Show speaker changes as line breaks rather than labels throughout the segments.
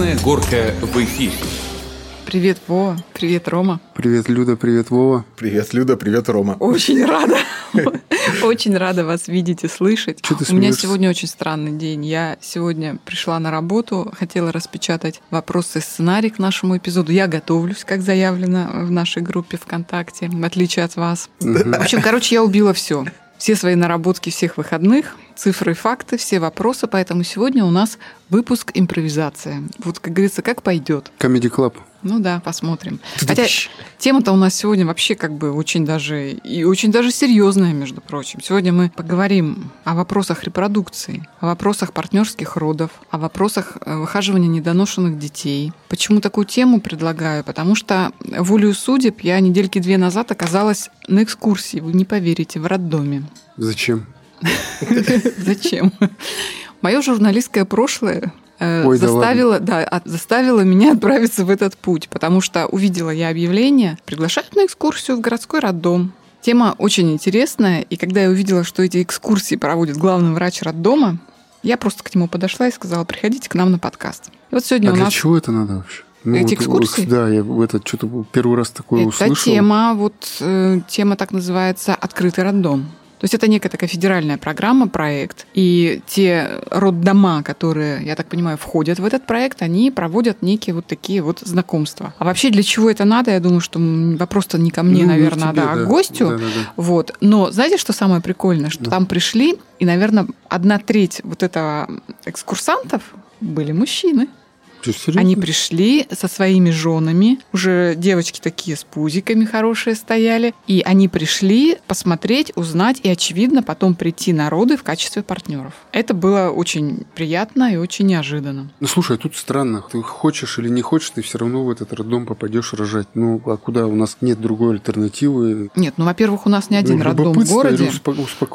Красная горка в эфире.
Привет, Вова. Привет, Рома.
Привет, Люда. Привет, Вова.
Привет, Люда. Привет, Рома.
Очень рада. Очень рада вас видеть и слышать.
Что ты
У меня сегодня очень странный день. Я сегодня пришла на работу, хотела распечатать вопросы сценарий к нашему эпизоду. Я готовлюсь, как заявлено в нашей группе ВКонтакте, в отличие от вас. В общем, короче, я убила все. Все свои наработки всех выходных, цифры и факты, все вопросы. Поэтому сегодня у нас выпуск импровизация. Вот, как говорится, как пойдет.
Comedy Club.
Ну да, посмотрим. Хотя тема-то у нас сегодня вообще как бы очень даже и очень даже серьезная, между прочим. Сегодня мы поговорим о вопросах репродукции, о вопросах партнерских родов, о вопросах э, выхаживания недоношенных детей. Почему такую тему предлагаю? Потому что волею судеб я недельки две назад оказалась на экскурсии, вы не поверите, в роддоме.
Зачем?
Зачем? Мое журналистское прошлое э,
да
заставило, да, заставило меня отправиться в этот путь, потому что увидела я объявление, приглашают на экскурсию в городской роддом. Тема очень интересная, и когда я увидела, что эти экскурсии проводит главный врач роддома, я просто к нему подошла и сказала, приходите к нам на подкаст. И вот сегодня
а
у
для
нас
чего это надо вообще? Ну,
Эти
вот,
экскурсии?
Да, я этот что-то первый раз такое
это
услышал.
тема, вот э, тема так называется «Открытый роддом». То есть это некая такая федеральная программа, проект, и те роддома, которые, я так понимаю, входят в этот проект, они проводят некие вот такие вот знакомства. А вообще для чего это надо? Я думаю, что вопрос-то не ко мне,
Ну, не
наверное,
тебе,
да, а
да.
к гостю.
Да, да, да.
Вот. Но знаете, что самое прикольное? Что
Да.
там пришли, и, наверное, одна треть вот этого экскурсантов были мужчины.
Ты серьезно?
Они пришли со своими женами, уже девочки такие с пузиками хорошие стояли, и они пришли посмотреть, узнать и, очевидно, потом прийти на роды в качестве партнеров. Это было очень приятно и очень неожиданно.
Ну, слушай, тут странно. Ты хочешь или не хочешь, ты все равно в этот роддом попадешь рожать. Ну, а куда? У нас нет другой альтернативы.
Нет, ну, во-первых, у нас не один
Ну,
роддом в городе.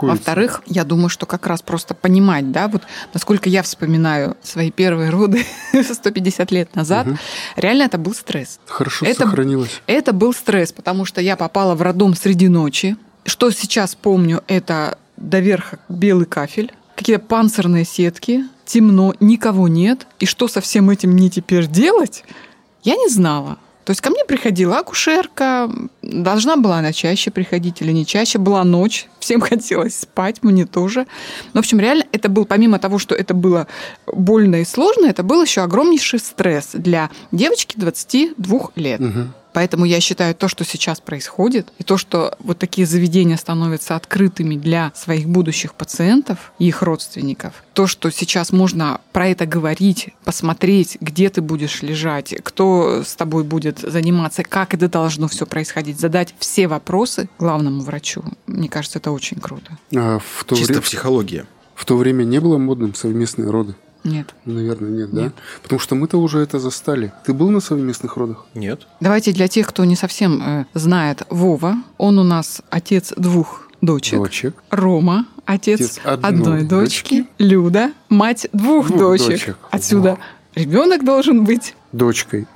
Во-вторых, я думаю, что как раз просто понимать, да, вот насколько я вспоминаю свои первые роды 150 лет назад,
Мгм.
реально это был стресс.
Хорошо
это-
сохранилось.
Это был стресс, потому что я попала в роддом среди ночи. Что сейчас помню, это до верха белый кафель, какие-то панцирные сетки, темно, никого нет. И что со всем этим мне теперь делать, я не знала. То есть ко мне приходила акушерка, должна была она чаще приходить или не чаще, была ночь, всем хотелось спать, мне тоже. Ну, в общем, реально это был, помимо того, что это было больно и сложно, это был еще огромнейший стресс для девочки 22 лет.
Мгм.
Поэтому я считаю, то, что сейчас происходит, и то, что вот такие заведения становятся открытыми для своих будущих пациентов и их родственников, то, что сейчас можно про это говорить, посмотреть, где ты будешь лежать, кто с тобой будет заниматься, как это должно все происходить, задать все вопросы главному врачу, мне кажется, это очень круто.
А в то,
Чисто
вре-
психология.
в то время не было модным совместные роды?
Нет.
Наверное, нет, да?
Нет.
Потому что мы-то уже это застали. Ты был на совместных родах?
Нет.
Давайте для тех, кто не совсем э, знает Вова, он у нас отец двух дочек.
Дочек.
Рома, отец,
Отец
одной,
одной
дочки,
дочки.
Люда, мать двух,
Двух
дочек.
дочек.
Отсюда ребенок должен быть.
Дочкой.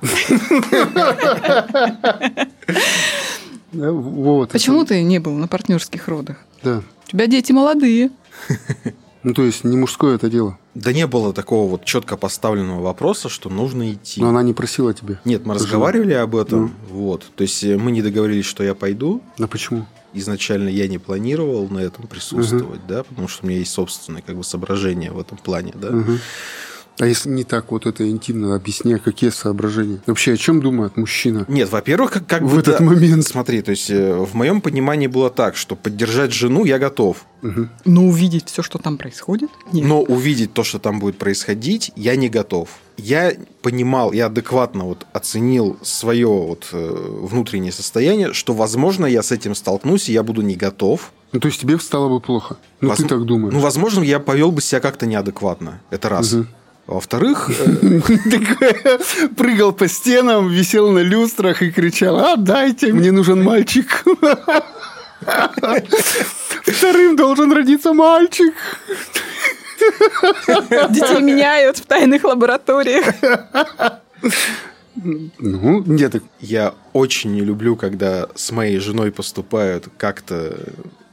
Вот.
Почему ты не был на партнерских родах?
Да.
У тебя дети молодые.
Ну, то есть не мужское это дело.
Да не было такого вот четко поставленного вопроса, что нужно идти.
Но она не просила тебя.
Нет, мы
Тоже-
разговаривали об этом. Вот. То есть э, мы не договорились, что я пойду.
А почему?
Изначально я не планировал на этом присутствовать, да, потому что у меня есть собственные как бы соображения в этом плане, да.
Мгм. А если не так вот это интимно, объясняй, какие соображения? Вообще, о чем думает мужчина?
Нет, во-первых, как, как
В
бы
этот
да,
момент.
Смотри, то есть э, в моем понимании было так, что поддержать жену я готов,
Мгм.
Но увидеть все, что там происходит? Нет.
но увидеть то, что там будет происходить, я не готов. Я понимал, я адекватно вот оценил свое вот э, внутреннее состояние, что, возможно, я с этим столкнусь, и я буду не готов.
Ну, то есть тебе стало бы плохо. Ну, ты
Возм-
так думаешь.
Ну, возможно, я повел бы себя как-то неадекватно. Это раз.
Мгм.
А Во-вторых, э,
Прыгал по стенам, висел на люстрах и кричал, отдайте, мне нужен мальчик. Вторым должен родиться мальчик.
Детей меняют в тайных лабораториях.
Ну, нет,
я очень не люблю, когда с моей женой поступают как-то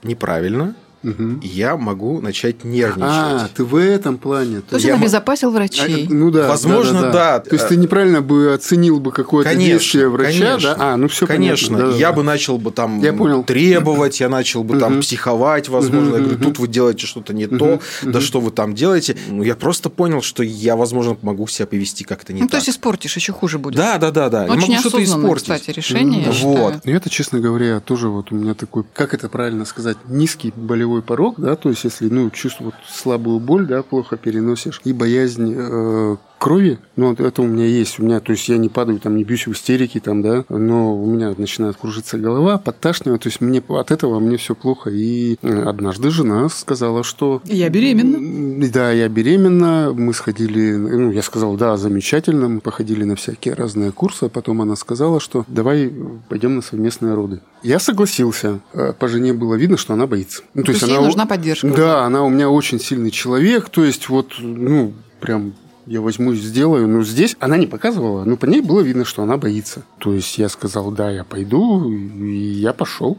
неправильно.
Мгм.
я могу начать нервничать.
А, ты в этом плане.
То есть
Я
он обезопасил врачей.
А, ну да.
Возможно, да.
То есть ты неправильно бы оценил бы какое-то действие врача,
конечно.
да? А, ну все
Конечно,
понятно. да,
я
да.
бы начал бы там
Я понял.
требовать, я начал бы там психовать, возможно. Я говорю, тут вы делаете что-то не то, да что вы там делаете. Ну, я просто понял, что я, возможно, могу себя повести как-то не
Ну,
так.
то есть испортишь, еще хуже будет.
Да, да, да, да. Я
Очень
могу что-то испортить.
кстати, решение, я считаю.
Вот.
Ну, это, честно говоря, тоже вот у меня такой, как это правильно сказать, низкий болевой порог, да, то есть если, ну, чувствую вот слабую боль, да, плохо переносишь, и боязнь э, крови, ну, это у меня есть, у меня, то есть я не падаю, там, не бьюсь в истерике, там, да, но у меня начинает кружиться голова, подташнивать, то есть мне от этого мне все плохо, и э, однажды жена сказала, что...
Я беременна.
Да, я беременна, мы сходили, ну, я сказал, да, замечательно, мы походили на всякие разные курсы, а потом она сказала, что давай пойдем на совместные роды. Я согласился. Э, По жене было видно, что она боится. Ну,
То есть ей нужна поддержка.
Да, она у меня очень сильный человек, то есть вот, ну, прям я возьму и сделаю. Но здесь она не показывала, но по ней было видно, что она боится. То есть я сказал, да, я пойду, и я пошел.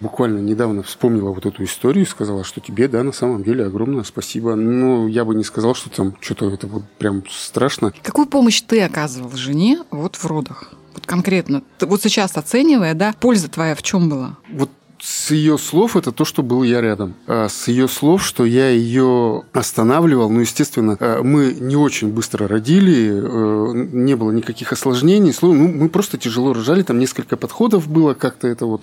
Буквально недавно вспомнила вот эту историю и сказала, что тебе, да, на самом деле огромное спасибо. Но я бы не сказал, что там что-то это вот прям страшно.
Какую помощь ты оказывал жене вот в родах? Вот конкретно. Вот сейчас оценивая, да, польза твоя в чем была?
Вот с ее слов это то, что был я рядом. А с ее слов, что я ее останавливал, ну, естественно, э, мы не очень быстро родили, э, не было никаких осложнений, Сло- ну, мы просто тяжело рожали, там несколько подходов было, как-то это вот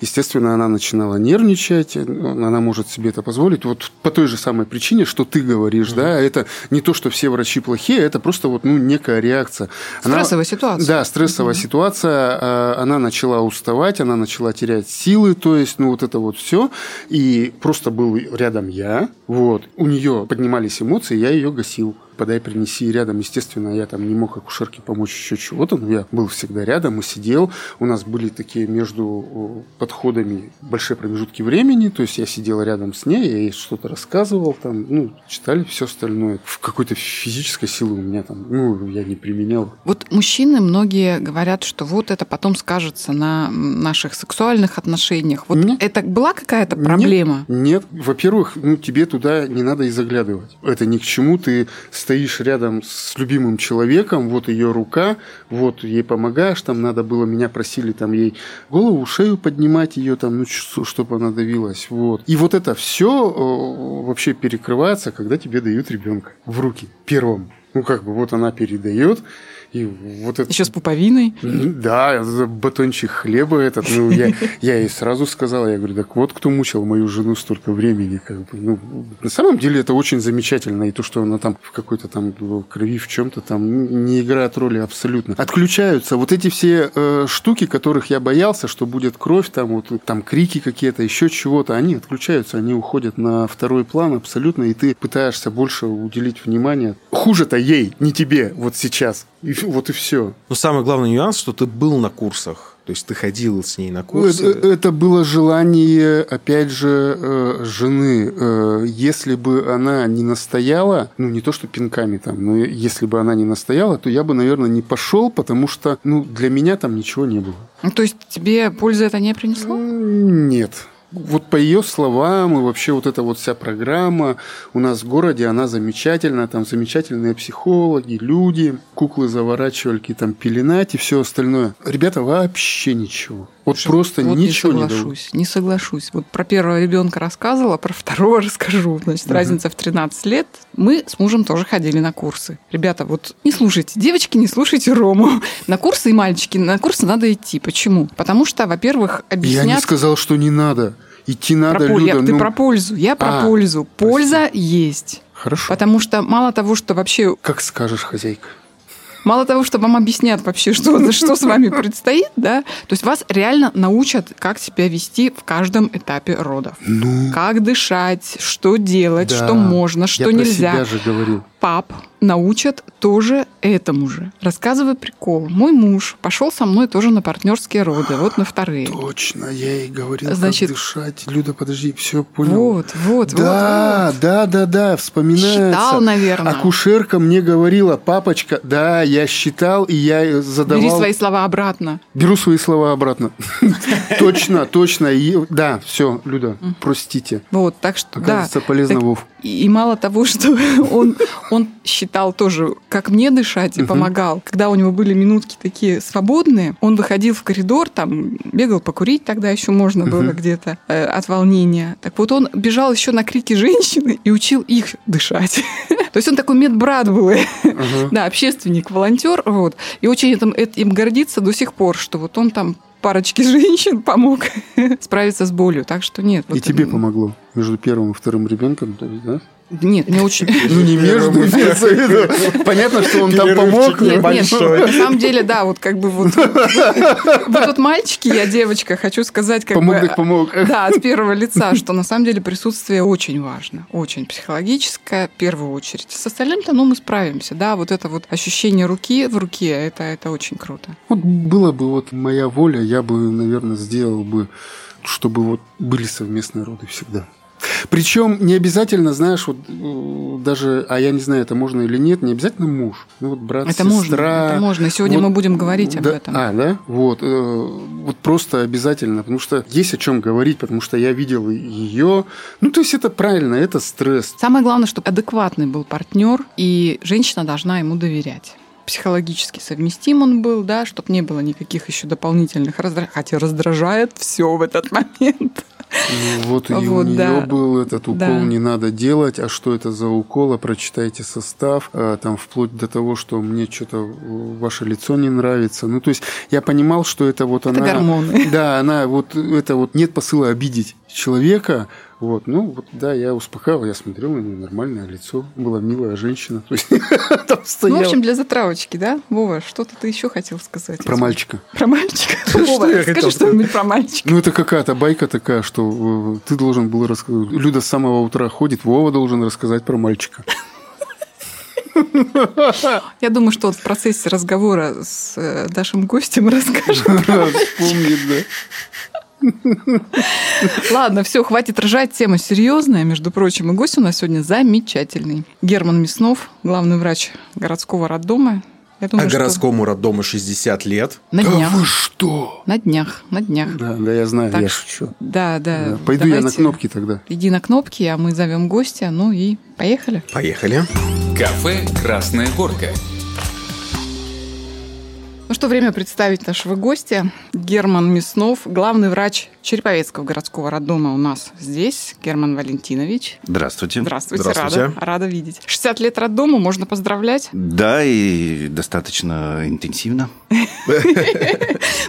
Естественно, она начинала нервничать, она может себе это позволить. Вот по той же самой причине, что ты говоришь, да, это не то, что все врачи плохие, это просто вот, ну, некая реакция. Она-
Стрессовая ситуация.
Да, стрессовая ситуация. а, Она начала уставать, она начала терять силы, то есть, ну, вот это вот все. И просто был рядом я, вот. У нее поднимались эмоции, я ее гасил. Подай, принеси рядом. Естественно, я там не мог акушерке помочь еще чего-то, но я был всегда рядом и сидел. У нас были такие между подходами большие промежутки времени, то есть я сидел рядом с ней, я ей что-то рассказывал, там, ну, читали все остальное. В какой-то физической силы у меня там, ну, я не применял.
Вот мужчины многие говорят, что вот это потом скажется на наших сексуальных отношениях. Вот
Нет.
это была какая-то
Нет.
проблема?
Нет, во-первых, ну тебе туда не надо и заглядывать. Это ни к чему. Ты стоишь рядом с любимым человеком, вот ее рука, вот ей помогаешь, там надо было, меня просили там ей голову, шею поднимать ее там, ну, чтобы она давилась, вот. И вот это все вообще перекрывается, когда тебе дают ребенка в руки первым. Ну, как бы вот она передает, и вот это...
Еще с пуповиной?
Да, батончик хлеба этот. Ну, я, я ей сразу сказал, я говорю, так вот кто мучил мою жену столько времени. Как бы. ну, на самом деле это очень замечательно. И то, что она там в какой-то там крови, в чем-то там не играет роли абсолютно. Отключаются вот эти все э, штуки, которых я боялся, что будет кровь, там вот там крики какие-то, еще чего-то, они отключаются, они уходят на второй план абсолютно, и ты пытаешься больше уделить внимание. Хуже-то ей, не тебе, вот сейчас. И вот и все.
Но самый главный нюанс, что ты был на курсах. То есть ты ходил с ней на курсы.
Это, это было желание, опять же, э, жены. Э, если бы она не настояла, ну не то что пинками там, но если бы она не настояла, то я бы, наверное, не пошел, потому что, ну, для меня там ничего не было.
Ну, то есть тебе пользы это не принесло?
Нет. Вот по ее словам, и вообще вот эта вот вся программа у нас в городе, она замечательная, там замечательные психологи, люди, куклы-заворачивальки, там пеленать и все остальное. Ребята, вообще ничего. Вот
Слушай,
просто
вот
ничего
не
не,
соглашусь, не соглашусь. Вот про первого ребенка рассказывала, про второго расскажу. Значит,
Мгм.
разница в 13 лет. Мы с мужем тоже ходили на курсы. Ребята, вот не слушайте, девочки, не слушайте Рому. На курсы и мальчики, на курсы надо идти. Почему? Потому что, во-первых,
Я не сказал, что не надо. Идти надо,
про пол- я-
Люда.
ты
ну,
про пользу, я про
А,
пользу. Польза есть.
Хорошо.
Потому что мало того, что вообще
Как скажешь, хозяйка.
Мало того, что вам объяснят вообще, что, что с вами предстоит, да, то есть вас реально научат, как себя вести в каждом этапе родов.
Ну,
Как дышать, что делать,
Да.
что можно, что
я
нельзя.
себя же говорю.
Пап научат тоже этому же. Рассказываю прикол. Мой муж пошел со мной тоже на партнерские роды, вот на вторые.
Точно, я ей говорил,
Значит-
как дышать. Люда, подожди, все понял.
Вот, вот,
да,
вот.
да, да, да, вспоминается.
Считал, наверное.
Акушерка мне говорила, папочка, да, я считал, и я задавал...
Бери свои слова обратно.
Беру свои слова обратно. Точно, точно. Да, все, Люда, простите.
Вот, так что, да.
Оказывается, полезно, Вов.
И, мало того, что он, он считал тоже, как мне дышать, и помогал. Когда у него были минутки такие свободные, он выходил в коридор, там бегал покурить, тогда еще можно было где-то э, от волнения. Так вот он бежал еще на крики женщины и учил их дышать. То есть он такой медбрат был, да, общественник, волонтер, вот. И очень этим, этим гордится до сих пор, что вот он там парочке женщин помог справиться с болью. Так что нет.
И
вот,
тебе
м,
помогло между первым и вторым ребенком, то есть, да?
Нет, мне очень...
Ну, не между, имеется в виду. Понятно, что он там помог.
Нет,
но-
нет, на самом деле, да, вот как бы вот... Вы тут мальчики, я девочка, хочу сказать как
Помог,
бы...
так помог.
Да, от первого лица, что на самом деле присутствие очень важно, очень психологическое, в первую очередь. С остальным-то, ну, мы справимся, да, вот это вот ощущение руки в руке, это, это очень круто.
Вот было бы вот моя воля, я бы, наверное, сделал бы, чтобы вот были совместные роды всегда. Причем не обязательно, знаешь, вот э, даже, а я не знаю, это можно или нет, не обязательно муж. Ну вот брат,
Это
сестра.
можно, это можно. Сегодня
Вот,
мы будем говорить об
да,
этом.
А, да? Вот. э, Вот просто обязательно, потому что есть о чем говорить, потому что я видел ее. Ну, то есть это правильно, это стресс.
Самое главное, чтобы адекватный был партнер, и женщина должна ему доверять. Психологически совместим он был, да, чтобы не было никаких еще дополнительных раздражений. Хотя раздражает все в этот момент.
Ну, вот и у
Вот,
нее
да.
был этот укол,
Да.
не надо делать. А что это за укол? А прочитайте состав. А, Там вплоть до того, что мне что-то ваше лицо не нравится. Ну, то есть я понимал, что это вот
Это
она...
гормоны.
Да, она вот это вот нет посыла обидеть человека. Вот, ну вот, да, я успокаивал, я смотрел на нее, нормальное лицо, была милая женщина. То есть там
Ну, в
стояла.
общем, для затравочки, да? Вова, что-то ты еще хотел сказать?
Про мальчика.
Про мальчика?
Что
Вова, скажи что-нибудь про мальчика.
Ну, это какая-то байка такая, что э, ты должен был рассказать. Люда с самого утра ходит, Вова должен рассказать про мальчика.
Я думаю, что вот в процессе разговора с э, нашим гостем расскажем.
Вспомнит, да.
Ладно, все, хватит ржать. Тема серьезная, между прочим. И гость у нас сегодня замечательный. Герман Мяснов, главный врач городского роддома. Я
А
думаю, что
городскому роддому 60 лет.
на
Да
днях.
вы что?
На днях, на днях.
Да, да, я знаю,
Так
я шучу.
Да, да.
Да, Пойду я на
давайте.
кнопки тогда.
Иди на кнопки, а мы зовем гостя. Ну и поехали.
Поехали.
Кафе «Красная горка».
Ну что, время представить нашего гостя. Герман Мяснов, главный врач Череповецкого городского роддома у нас здесь. Герман Валентинович.
Здравствуйте.
Здравствуйте,
Здравствуйте.
Рада, рада видеть. 60 лет роддому, можно поздравлять.
Да, и достаточно интенсивно.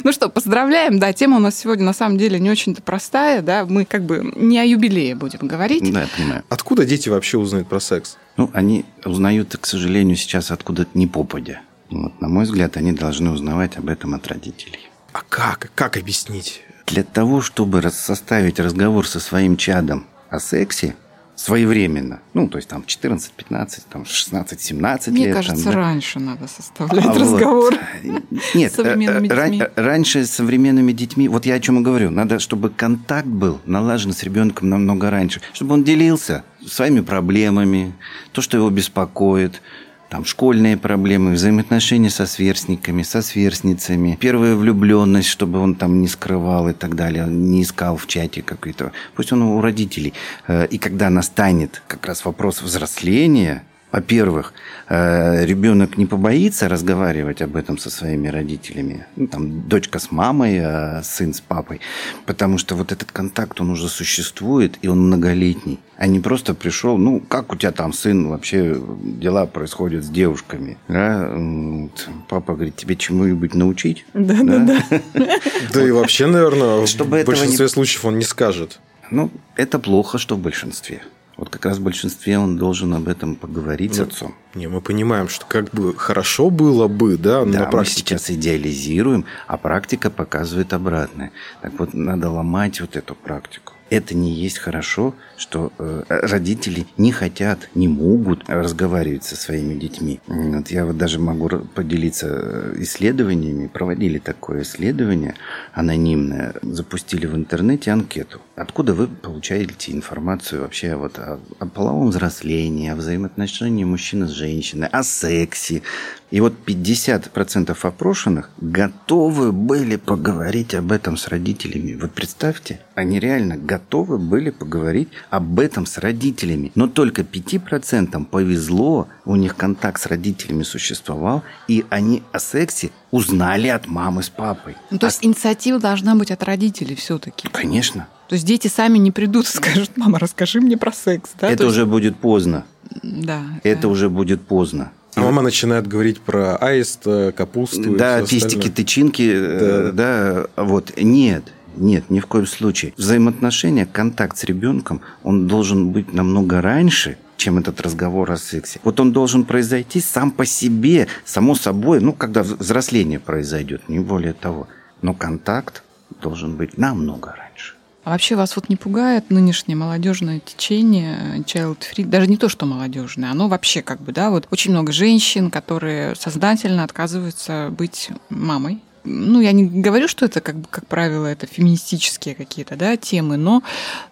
Ну что, поздравляем. Да, тема у нас сегодня на самом деле не очень-то простая. Да, мы как бы не о юбилее будем говорить.
Да, я понимаю.
Откуда дети вообще узнают про секс?
Ну, они узнают, к сожалению, сейчас откуда-то не попадя. Вот, на мой взгляд, они должны узнавать об этом от родителей.
А как? Как объяснить?
Для того, чтобы составить разговор со своим чадом о сексе своевременно, ну, то есть там 14, 15, там 16, 17
Мне
лет.
кажется,
там, да.
раньше надо составлять
А вот.
разговор.
Нет,
с современными
э, э,
детьми.
ран- раньше с современными детьми, вот я о чем и говорю, надо, чтобы контакт был налажен с ребенком намного раньше, чтобы он делился своими проблемами, то, что его беспокоит, там школьные проблемы, взаимоотношения со сверстниками, со сверстницами, первая влюбленность, чтобы он там не скрывал и так далее, не искал в чате какой-то. Пусть он у родителей. Э, И когда настанет как раз вопрос взросления, во-первых, э, ребенок не побоится разговаривать об этом со своими родителями, ну, там, дочка с мамой, а сын с папой, потому что вот этот контакт, он уже существует, и он многолетний, а не просто пришел, ну, как у тебя там сын, вообще дела происходят с девушками, да? Вот Папа говорит, тебе чему-нибудь научить?
Да, да, да.
Да и вообще, наверное, в большинстве случаев он не скажет.
Ну, это плохо, что в большинстве. Вот как раз в большинстве он должен об этом поговорить с отцом.
Не, мы понимаем, что как бы хорошо было бы, да,
Да,
на
мы
практике.
сейчас идеализируем, а практика показывает обратное. Так вот, надо ломать вот эту практику. Это не есть хорошо, что э, родители не хотят, не могут разговаривать со своими детьми. Вот я вот даже могу поделиться э, исследованиями. Проводили такое исследование анонимное, запустили в интернете анкету. Откуда вы получаете информацию вообще вот о, о половом взрослении, о взаимоотношении мужчины с женщиной, о сексе? И вот 50% опрошенных готовы были поговорить об этом с родителями. Вот представьте, они реально готовы были поговорить об этом с родителями. Но только 5% повезло, у них контакт с родителями существовал, и они о сексе узнали от мамы с папой.
Ну, то
А
есть инициатива должна быть от родителей все-таки.
Конечно.
То есть дети сами не придут и скажут, мама, расскажи мне про секс. Да?
это
То есть-
уже будет поздно.
Да.
Это
да.
уже будет поздно.
А мама начинает говорить про аист, э, капусту. и
Да,
всё остальное.
пистики, тычинки, э, да, вот. Нет, нет, ни в коем случае. Взаимоотношения, контакт с ребенком, он должен быть намного раньше, чем этот разговор о сексе. Вот он должен произойти сам по себе, само собой, ну, когда взросление произойдет, не более того. Но контакт должен быть намного раньше.
А вообще вас вот не пугает нынешнее молодежное течение child free? Даже не то, что молодежное, оно вообще как бы, да, вот очень много женщин, которые сознательно отказываются быть мамой. Ну, я не говорю, что это, как бы, как правило, это феминистические какие-то, да, темы, но,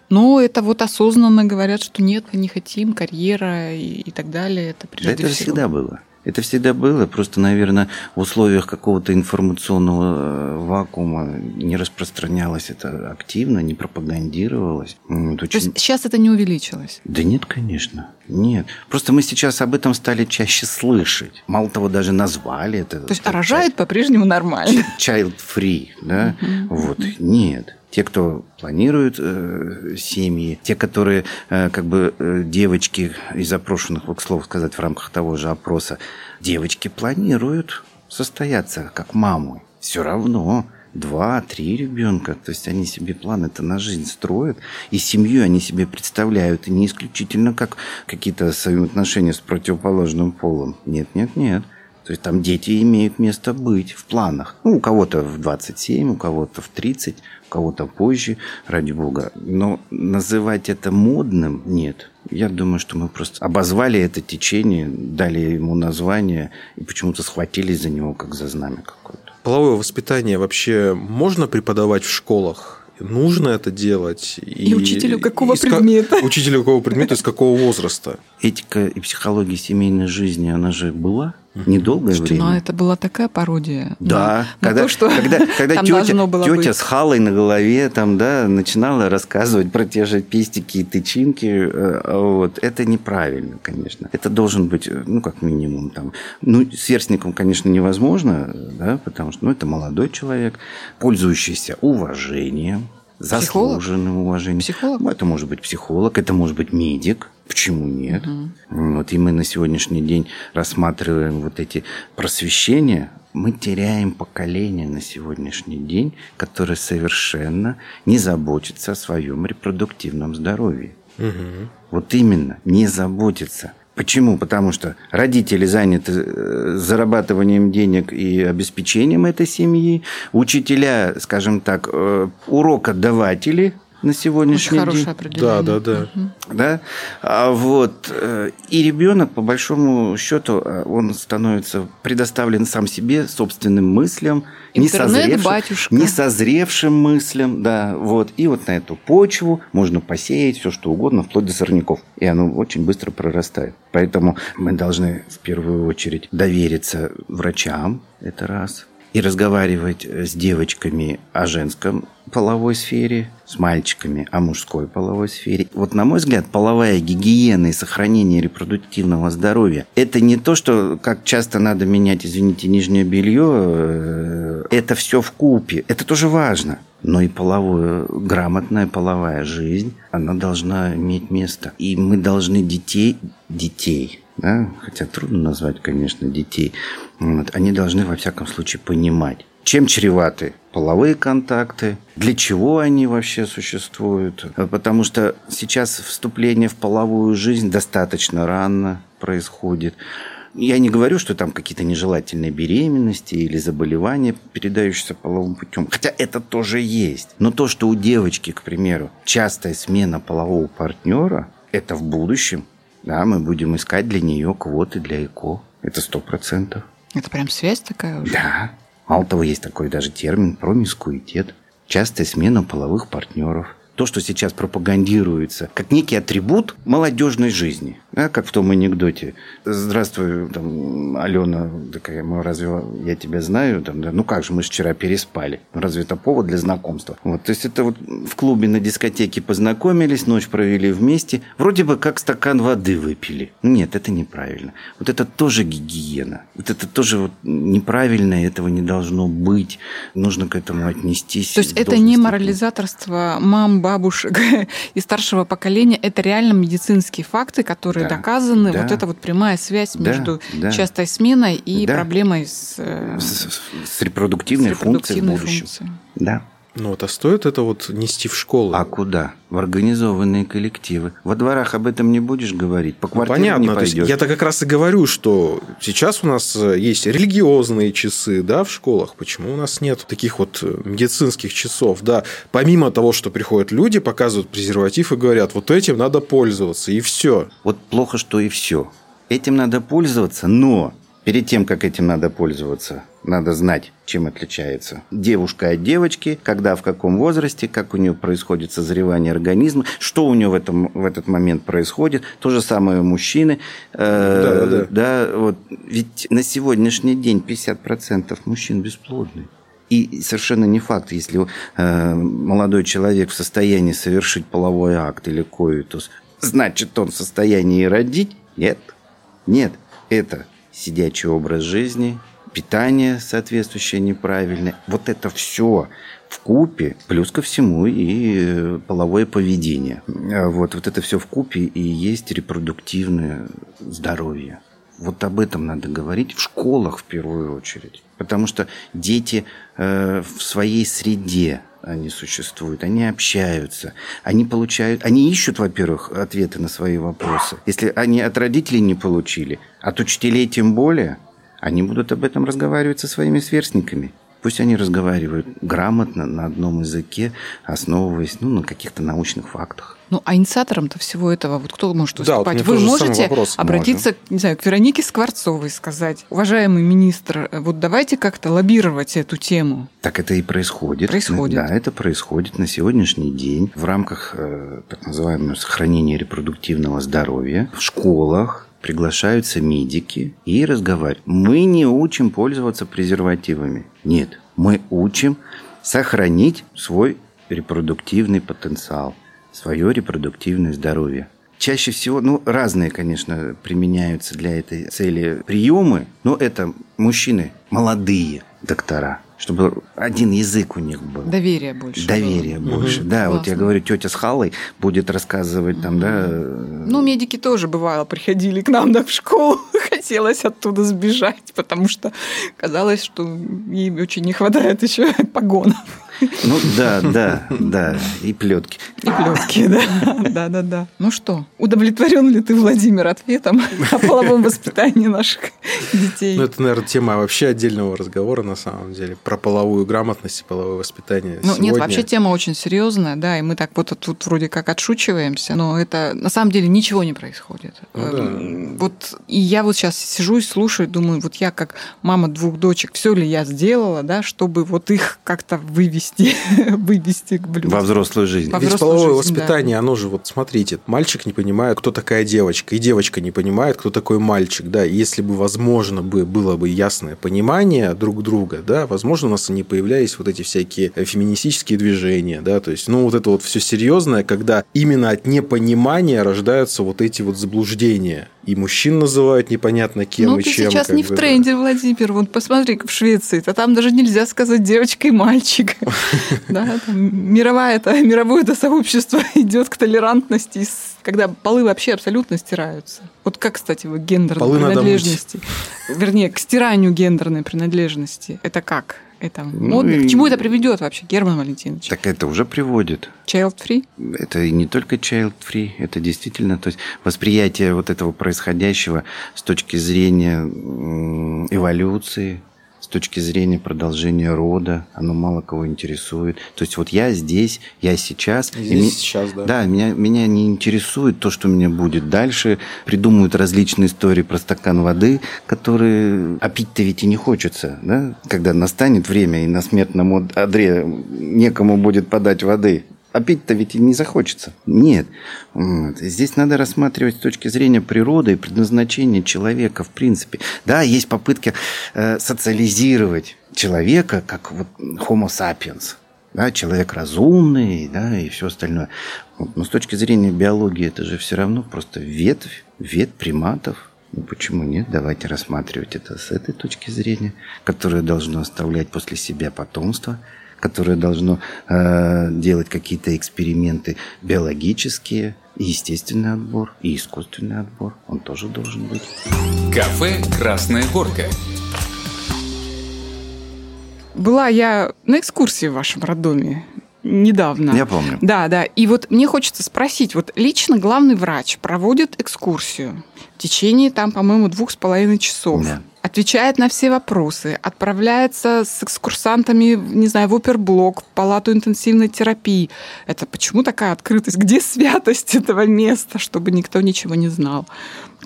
но это вот осознанно говорят, что нет, мы не хотим, карьера и, и так далее. Это
Да
прежде
это
всего.
всегда было. Это всегда было, просто, наверное, в условиях какого-то информационного э, вакуума не распространялось это активно, не пропагандировалось. М, это
То
очень-
есть сейчас это не увеличилось.
Да нет, конечно. Нет. Просто мы сейчас об этом стали чаще слышать. Мало того, даже назвали это.
То есть а рожают по-прежнему нормально.
child free, да? Вот. Нет. Те, кто планирует э, семьи, те, которые э, как бы э, девочки из опрошенных, вот, к слову сказать, в рамках того же опроса, девочки планируют состояться как мамы. Все равно два, три ребенка. То есть они себе планы-то на жизнь строят, и семью они себе представляют, и не исключительно как какие-то взаимоотношения с противоположным полом. Нет, нет, нет. То есть там дети имеют место быть в планах. Ну, у кого-то в 27, у кого-то в 30, у кого-то позже, ради бога. Но называть это модным нет. Я думаю, что мы просто обозвали это течение, дали ему название и почему-то схватились за него, как за знамя какое-то.
Половое воспитание вообще можно преподавать в школах? Нужно это делать?
И учителю какого
ка-
предмета?
Учителю какого предмета, из какого возраста?
Этика и психология семейной жизни, она же была недолгое
Слушайте,
время.
ну это была такая пародия.
Да,
на
когда,
то, что
когда, когда
там
тетя,
было
тетя
быть.
с халой на голове там, да, начинала рассказывать про те же пистики и тычинки, э, вот, это неправильно, конечно. Это должен быть, э, ну, как минимум, там, ну, сверстником, конечно, невозможно, да, потому что, ну, это молодой человек, пользующийся уважением,
Психолог?
заслуженным уважением.
Психолог?
Ну, Это может быть психолог, это может быть медик. Почему нет? Вот и мы на сегодняшний день рассматриваем вот эти просвещения. Мы теряем поколение на сегодняшний день, которое совершенно не заботится о своем репродуктивном здоровье. Вот именно, не заботится. Почему? Потому что родители заняты э, зарабатыванием денег и обеспечением этой семьи, учителя, скажем так, э, урокодаватели на
Очень
сегодняшний
хорошее
день.
определение.
Да, да, да.
Да? А вот. э, И ребенок, по большому счету, э, он становится предоставлен сам себе, собственным мыслям, не
Интернет,
созревшим,
батюшка.
не созревшим мыслям, да, вот. И вот на эту почву можно посеять все, что угодно, вплоть до сорняков. И оно очень быстро прорастает. Поэтому мы должны в первую очередь довериться врачам, это раз, и разговаривать с девочками о женском половой сфере, с мальчиками о мужской половой сфере. Вот, на мой взгляд, половая гигиена и сохранение репродуктивного здоровья – это не то, что как часто надо менять, извините, нижнее белье. э, Это все в купе. Это тоже важно. Но и половое, грамотная половая жизнь, она должна иметь место. И мы должны детей, детей, да, хотя трудно назвать, конечно, детей, вот, они должны во всяком случае понимать, чем чреваты половые контакты, для чего они вообще существуют. Потому что сейчас вступление в половую жизнь достаточно рано, происходит. Я не говорю, что там какие-то нежелательные беременности или заболевания, передающиеся половым путем. Хотя это тоже есть. Но то, что у девочки, к примеру, частая смена полового партнера, это в будущем. Да, мы будем искать для нее квоты для ЭКО. Это сто процентов.
Это прям связь такая уже?
Да. Мало того, есть такой даже термин промискуитет. Частая смена половых партнеров то, что сейчас пропагандируется, как некий атрибут молодежной жизни. Да, как в том анекдоте. Здравствуй, там, Алена, такая, мы разве я тебя знаю? Там, да, ну как же, мы же вчера переспали. Ну, разве это повод для знакомства? Вот, то есть это вот в клубе на дискотеке познакомились, ночь провели вместе, вроде бы как стакан воды выпили. Нет, это неправильно. Вот это тоже гигиена. Вот это тоже вот неправильно, этого не должно быть. Нужно к этому отнестись.
То есть это не морализаторство мам, бабушек и старшего поколения, это реально медицинские факты, которые да, доказаны. Да, вот это вот прямая связь да, между да, частой сменой и да, проблемой с,
э, с, с репродуктивной, с репродуктивной функцией в будущем. Функцией. Да.
Ну вот, а стоит это вот нести в школу?
А куда? В организованные коллективы. Во дворах об этом не будешь говорить, по квартирам
ну, понятно,
не пойдешь.
Я-то как раз и говорю, что сейчас у нас э, есть религиозные часы, да, в школах. Почему у нас нет таких вот э, медицинских часов, да? Помимо того, что приходят люди, показывают презерватив и говорят, вот этим надо пользоваться, и все.
Вот плохо, что и все. Этим надо пользоваться, но перед тем, как этим надо пользоваться, надо знать, чем отличается девушка от девочки, когда, в каком возрасте, как у нее происходит созревание организма, что у нее в, этом, в этот момент происходит. То же самое у мужчины. Э, да, да, да. да вот, ведь на сегодняшний день 50% мужчин бесплодны. И совершенно не факт, если э, молодой человек в состоянии совершить половой акт или коитус, значит, он в состоянии родить? Нет. Нет. Это сидячий образ жизни, питание соответствующее неправильное. Вот это все в купе, плюс ко всему и э, половое поведение. А вот, вот это все в купе и есть репродуктивное здоровье. Вот об этом надо говорить в школах в первую очередь. Потому что дети э, в своей среде они существуют, они общаются, они получают, они ищут, во-первых, ответы на свои вопросы. Если они от родителей не получили, от учителей тем более, они будут об этом разговаривать со своими сверстниками. Пусть они разговаривают грамотно на одном языке, основываясь ну, на каких-то научных фактах.
Ну, а инициатором-то всего этого, вот кто может выступать? Да, вот Вы можете обратиться, не знаю, к Веронике Скворцовой, сказать, уважаемый министр, вот давайте как-то лоббировать эту тему.
Так это и происходит.
Происходит.
Да, это происходит на сегодняшний день в рамках э, так называемого сохранения репродуктивного здоровья в школах, приглашаются медики и разговаривают. Мы не учим пользоваться презервативами. Нет, мы учим сохранить свой репродуктивный потенциал, свое репродуктивное здоровье. Чаще всего, ну, разные, конечно, применяются для этой цели приемы, но это мужчины, молодые доктора – чтобы один язык у них был.
Доверие больше.
Доверие было. больше. Угу. Да, Классно. вот я говорю, тетя с Халой будет рассказывать там, да.
Ну, медики тоже бывало приходили к нам да, в школу, хотелось оттуда сбежать, потому что казалось, что им очень не хватает еще погонов.
Ну да, да, да, и плетки.
И плетки, да, да, да, да. Ну что, удовлетворен ли ты, Владимир, ответом о половом воспитании наших детей?
Ну это, наверное, тема вообще отдельного разговора на самом деле про половую грамотность и половое воспитание.
Ну нет, вообще тема очень серьезная, да, и мы так вот тут вроде как отшучиваемся, но это на самом деле ничего не происходит. Ну, да. Эм, вот и я вот сейчас сижу и слушаю, думаю, вот я как мама двух дочек, все ли я сделала, да, чтобы вот их как-то вывести вывести, вывести к блюду.
Во взрослую жизнь.
Во Ведь половое жизнь, воспитание, да. оно же, вот смотрите, мальчик не понимает, кто такая девочка, и девочка не понимает, кто такой мальчик, да, и если бы, возможно, бы было бы ясное понимание друг друга, да, возможно, у нас не появлялись вот эти всякие феминистические движения, да, то есть, ну, вот это вот все серьезное, когда именно от непонимания рождаются вот эти вот заблуждения, и мужчин называют непонятно кем
ну,
и чем.
Ну, сейчас не
бы,
в тренде, да. Владимир. Вот посмотри, в Швеции, то там даже нельзя сказать девочка и мальчик. Да, мировое это, мировое это сообщество идет к толерантности, когда полы вообще абсолютно стираются. Вот как, кстати, вы гендерной принадлежности? Вернее, к стиранию гендерной принадлежности. Это как? Это
Ну
модно.
и-
К чему это приведет вообще, Герман Валентинович?
Так это уже приводит.
Child free?
Это и не только child-free, это действительно, то есть восприятие вот этого происходящего с точки зрения эволюции, с точки зрения продолжения рода, оно мало кого интересует. То есть вот я здесь, я сейчас.
Здесь
и ми-
сейчас, да.
Да, меня, меня не интересует то, что у меня будет дальше. Придумывают различные истории про стакан воды, которые... А пить-то ведь и не хочется, да? Когда настанет время, и на смертном од- одре некому будет подать воды. А пить-то ведь не захочется. Нет. Вот. Здесь надо рассматривать с точки зрения природы и предназначения человека в принципе. Да, есть попытки э, социализировать человека как вот homo sapiens да, человек разумный, да, и все остальное. Вот. Но с точки зрения биологии это же все равно просто ветвь, ветвь приматов. Ну почему нет? Давайте рассматривать это с этой точки зрения, которое должно оставлять после себя потомство, которое должно э, делать какие-то эксперименты биологические, и естественный отбор, и искусственный отбор. Он тоже должен быть.
Кафе «Красная горка».
Была я на экскурсии в вашем роддоме недавно.
Я помню.
Да, да. И вот мне хочется спросить, вот лично главный врач проводит экскурсию в течение там, по-моему, двух с половиной часов.
Да.
Отвечает на все вопросы, отправляется с экскурсантами, не знаю, в оперблок, в палату интенсивной терапии. Это почему такая открытость? Где святость этого места, чтобы никто ничего не знал?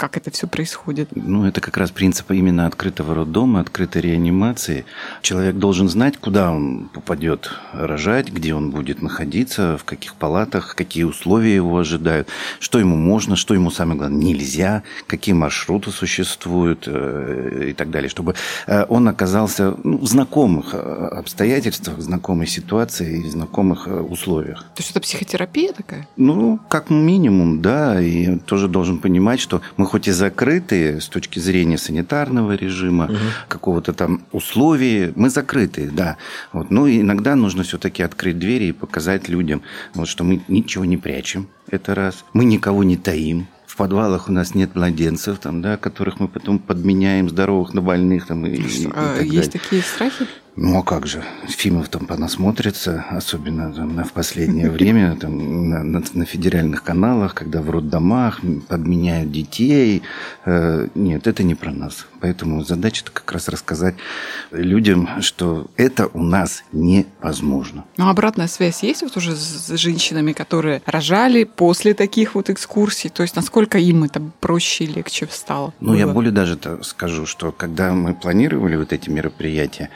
Как это все происходит?
Ну, это как раз принцип именно открытого роддома, открытой реанимации. Человек должен знать, куда он попадет рожать, где он будет находиться, в каких палатах, какие условия его ожидают, что ему можно, что ему, самое главное, нельзя, какие маршруты существуют э, и так далее, чтобы э, он оказался ну, в знакомых э, обстоятельствах, в знакомой ситуации и в знакомых условиях.
То есть это психотерапия такая?
Ну, как минимум, да, и тоже должен понимать, что мы хоть и закрытые с точки зрения санитарного режима, какого-то там условий, мы закрытые, да. Вот. Но иногда нужно все-таки открыть двери и показать людям, вот, что мы ничего не прячем, это раз. Мы никого не таим. В подвалах у нас нет младенцев, там, да, которых мы потом подменяем здоровых на больных. Там, и, и
А,
так
Есть
далее.
такие страхи?
Ну а как же? Фильмов там понасмотрится, особенно там, в последнее время там, на, на- на федеральных каналах, когда в роддомах подменяют детей. Э, нет, это не про нас. Поэтому задача как раз рассказать людям, что это у нас невозможно.
Ну, обратная связь есть вот уже с женщинами, которые рожали после таких вот экскурсий? То есть насколько им это проще и легче стало?
Ну, я
было?
более даже скажу, что когда мы планировали вот эти мероприятия,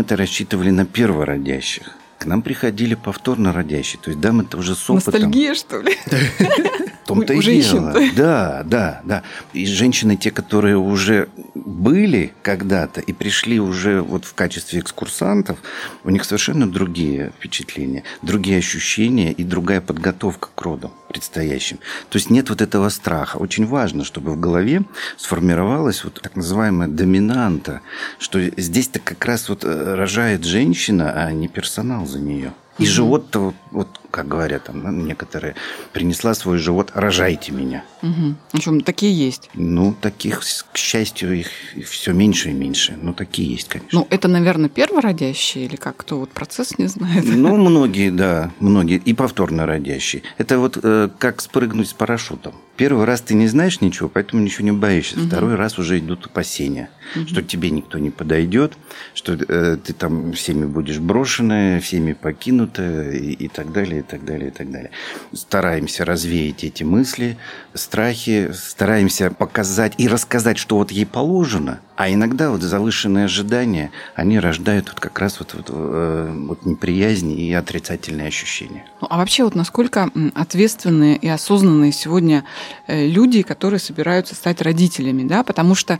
мы-то рассчитывали на первородящих. К нам приходили повторно родящие. То есть дамы-то уже с опытом.
Ностальгия, что ли?
Том-то и
женщин.
дело. Да, да, да. И женщины, те, которые уже были когда-то и пришли уже вот в качестве экскурсантов, у них совершенно другие впечатления, другие ощущения и другая подготовка к родам предстоящим. То есть нет вот этого страха. Очень важно, чтобы в голове сформировалась вот так называемая доминанта, что здесь-то как раз вот э, рожает женщина, а не персонал за нее. И живот-то, вот, как говорят там да, некоторые, принесла свой живот, рожайте меня.
Мгм. В общем, такие есть.
Ну, таких, к счастью, их все меньше и меньше. Но такие есть, конечно.
Ну, это, наверное, первородящие или как? Кто вот процесс не знает?
Ну, многие, да, многие. И повторно родящие. Это вот э, как спрыгнуть с парашютом. Первый раз ты не знаешь ничего, поэтому ничего не боишься. Второй раз уже идут опасения, что тебе никто не подойдет, что э, ты там всеми будешь брошенная, всеми покинутая и, и так далее, и так далее, и так далее. Стараемся развеять эти мысли, страхи, стараемся показать и рассказать, что вот ей положено. А иногда вот завышенные ожидания, они рождают вот как раз вот, вот, э, вот неприязнь и отрицательные ощущения.
Ну, а вообще вот насколько ответственные и осознанные сегодня люди, которые собираются стать родителями, да, потому что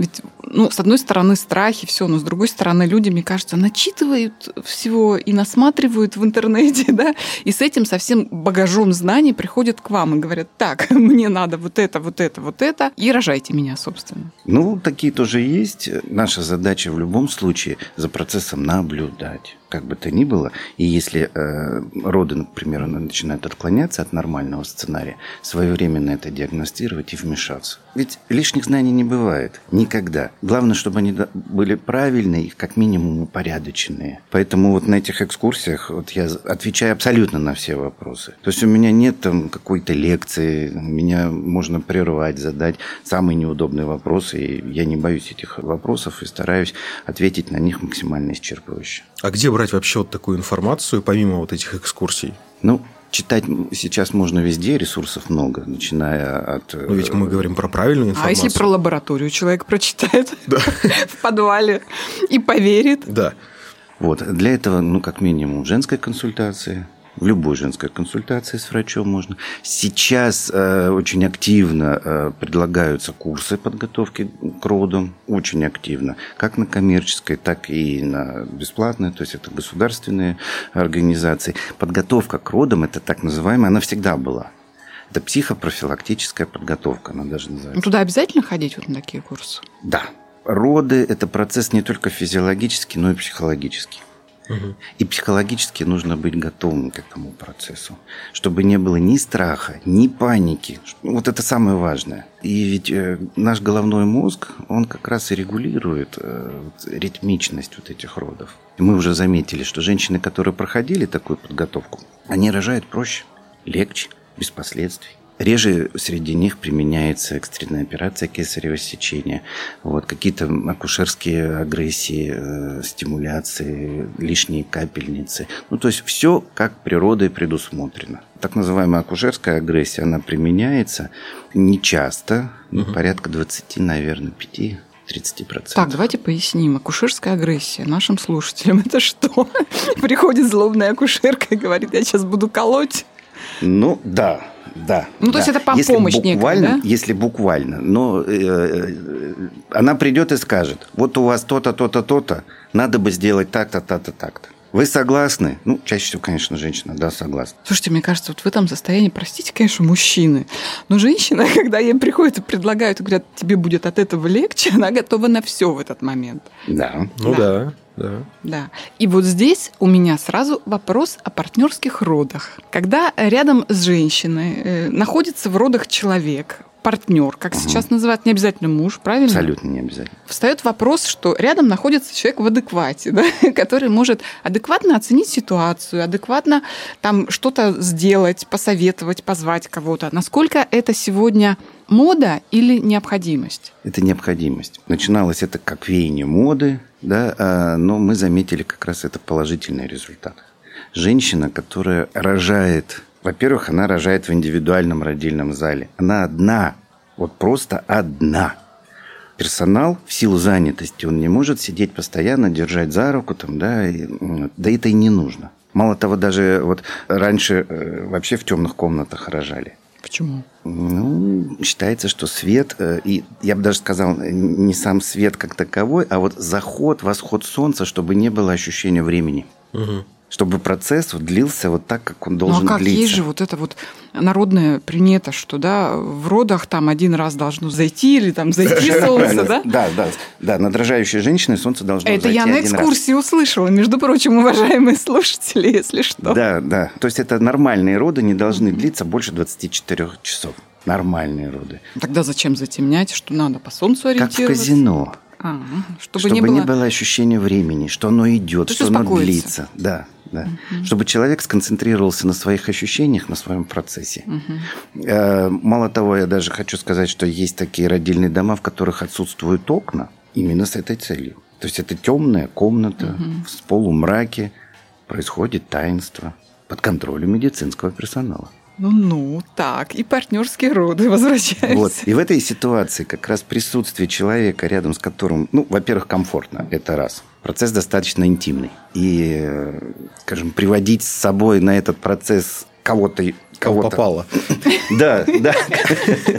ведь, ну, с одной стороны, страхи, все, но с другой стороны, люди, мне кажется, начитывают всего и насматривают в интернете, да, и с этим совсем багажом знаний приходят к вам и говорят, так, мне надо вот это, вот это, вот это, и рожайте меня, собственно.
Ну, такие тоже есть. Наша задача в любом случае за процессом наблюдать. Как бы то ни было. И если э, роды, например, начинают отклоняться от нормального сценария, своевременно это диагностировать и вмешаться. Ведь лишних знаний не бывает. Никогда. Главное, чтобы они были правильные, как минимум упорядоченные. Поэтому вот на этих экскурсиях вот я отвечаю абсолютно на все вопросы. То есть у меня нет там какой-то лекции, меня можно прервать, задать самые неудобные вопросы, и я не боюсь этих вопросов и стараюсь ответить на них максимально исчерпывающе.
А где брать вообще вот такую информацию, помимо вот этих экскурсий?
Ну, Читать сейчас можно везде, ресурсов много, начиная от...
Но ведь мы говорим про правильную информацию.
А если про лабораторию человек прочитает в подвале и поверит?
Да.
Вот. Для этого, ну, как минимум, женская консультация, в любой женской консультации с врачом можно. Сейчас э, очень активно э, предлагаются курсы подготовки к родам, очень активно, как на коммерческой, так и на бесплатной, то есть это государственные организации. Подготовка к родам, это так называемая, она всегда была. Это психопрофилактическая подготовка, она даже называется. Ну,
туда обязательно ходить вот на такие курсы?
Да. Роды – это процесс не только физиологический, но и психологический. И психологически нужно быть готовым к этому процессу, чтобы не было ни страха, ни паники. Вот это самое важное. И ведь э, наш головной мозг, он как раз и регулирует э, ритмичность вот этих родов. И мы уже заметили, что женщины, которые проходили такую подготовку, они рожают проще, легче, без последствий. Реже среди них применяется экстренная операция кесарево сечения. Вот, какие-то акушерские агрессии, э, стимуляции, лишние капельницы. Ну, то есть все как природой предусмотрено. Так называемая акушерская агрессия, она применяется не часто, ну, порядка 20, наверное, 5 30%.
Так, давайте поясним. Акушерская агрессия нашим слушателям это что? Приходит злобная акушерка и говорит, я сейчас буду колоть.
Ну, да, да.
Ну,
да.
то есть это помощь
если буквально,
некая, да?
Если буквально. Но э, э, она придет и скажет, вот у вас то-то, то-то, то-то, надо бы сделать так-то, так-то, так-то. Вы согласны? Ну, чаще всего, конечно, женщина, да, согласна.
Слушайте, мне кажется, вот в этом состоянии, простите, конечно, мужчины, но женщина, когда ей приходят и предлагают, и говорят, тебе будет от этого легче, она готова на все в этот момент.
Да.
Ну да. да. Да.
да. И вот здесь у меня сразу вопрос о партнерских родах. Когда рядом с женщиной э, находится в родах человек, партнер, как угу. сейчас называют, не обязательно муж, правильно?
Абсолютно не обязательно.
Встает вопрос, что рядом находится человек в адеквате, да, который может адекватно оценить ситуацию, адекватно там что-то сделать, посоветовать, позвать кого-то. Насколько это сегодня мода или необходимость?
Это необходимость. Начиналось это как веяние моды, да, а, но мы заметили как раз это положительный результат. Женщина, которая рожает во-первых, она рожает в индивидуальном родильном зале. Она одна, вот просто одна. Персонал в силу занятости, он не может сидеть постоянно, держать за руку, там, да, и, да это и не нужно. Мало того, даже вот раньше э, вообще в темных комнатах рожали.
Почему?
Ну, считается, что свет, э, и я бы даже сказал, не сам свет как таковой, а вот заход, восход солнца, чтобы не было ощущения времени. Угу чтобы процесс длился вот так, как он должен
ну, а как
длиться.
Есть же вот это вот народная примета, что да, в родах там один раз должно зайти или там зайти солнце, да?
Да, да, да, на дрожающей женщине солнце должно
Это я на экскурсии услышала, между прочим, уважаемые слушатели, если что.
Да, да, то есть это нормальные роды не должны длиться больше 24 часов. Нормальные роды.
Тогда зачем затемнять, что надо по солнцу ориентироваться?
Как в казино.
А,
чтобы, чтобы не, было... не было ощущения времени, что оно идет, То что оно длится. Да, да. Угу. Чтобы человек сконцентрировался на своих ощущениях, на своем процессе. Угу. Мало того, я даже хочу сказать, что есть такие родильные дома, в которых отсутствуют окна именно с этой целью. То есть это темная комната угу. в полумраке, происходит таинство под контролем медицинского персонала.
Ну-ну, так, и партнерские роды возвращаются.
Вот, и в этой ситуации как раз присутствие человека, рядом с которым, ну, во-первых, комфортно, это раз. Процесс достаточно интимный. И, скажем, приводить с собой на этот процесс кого-то
кого попало.
Да, да.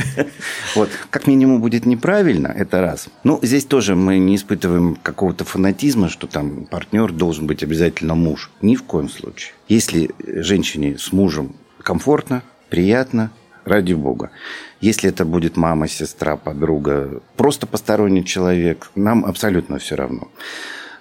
Вот, как минимум будет неправильно, это раз. Ну, здесь тоже мы не испытываем какого-то фанатизма, что там партнер должен быть обязательно муж. Ни в коем случае. Если женщине с мужем комфортно, приятно, ради бога. Если это будет мама, сестра, подруга, просто посторонний человек, нам абсолютно все равно.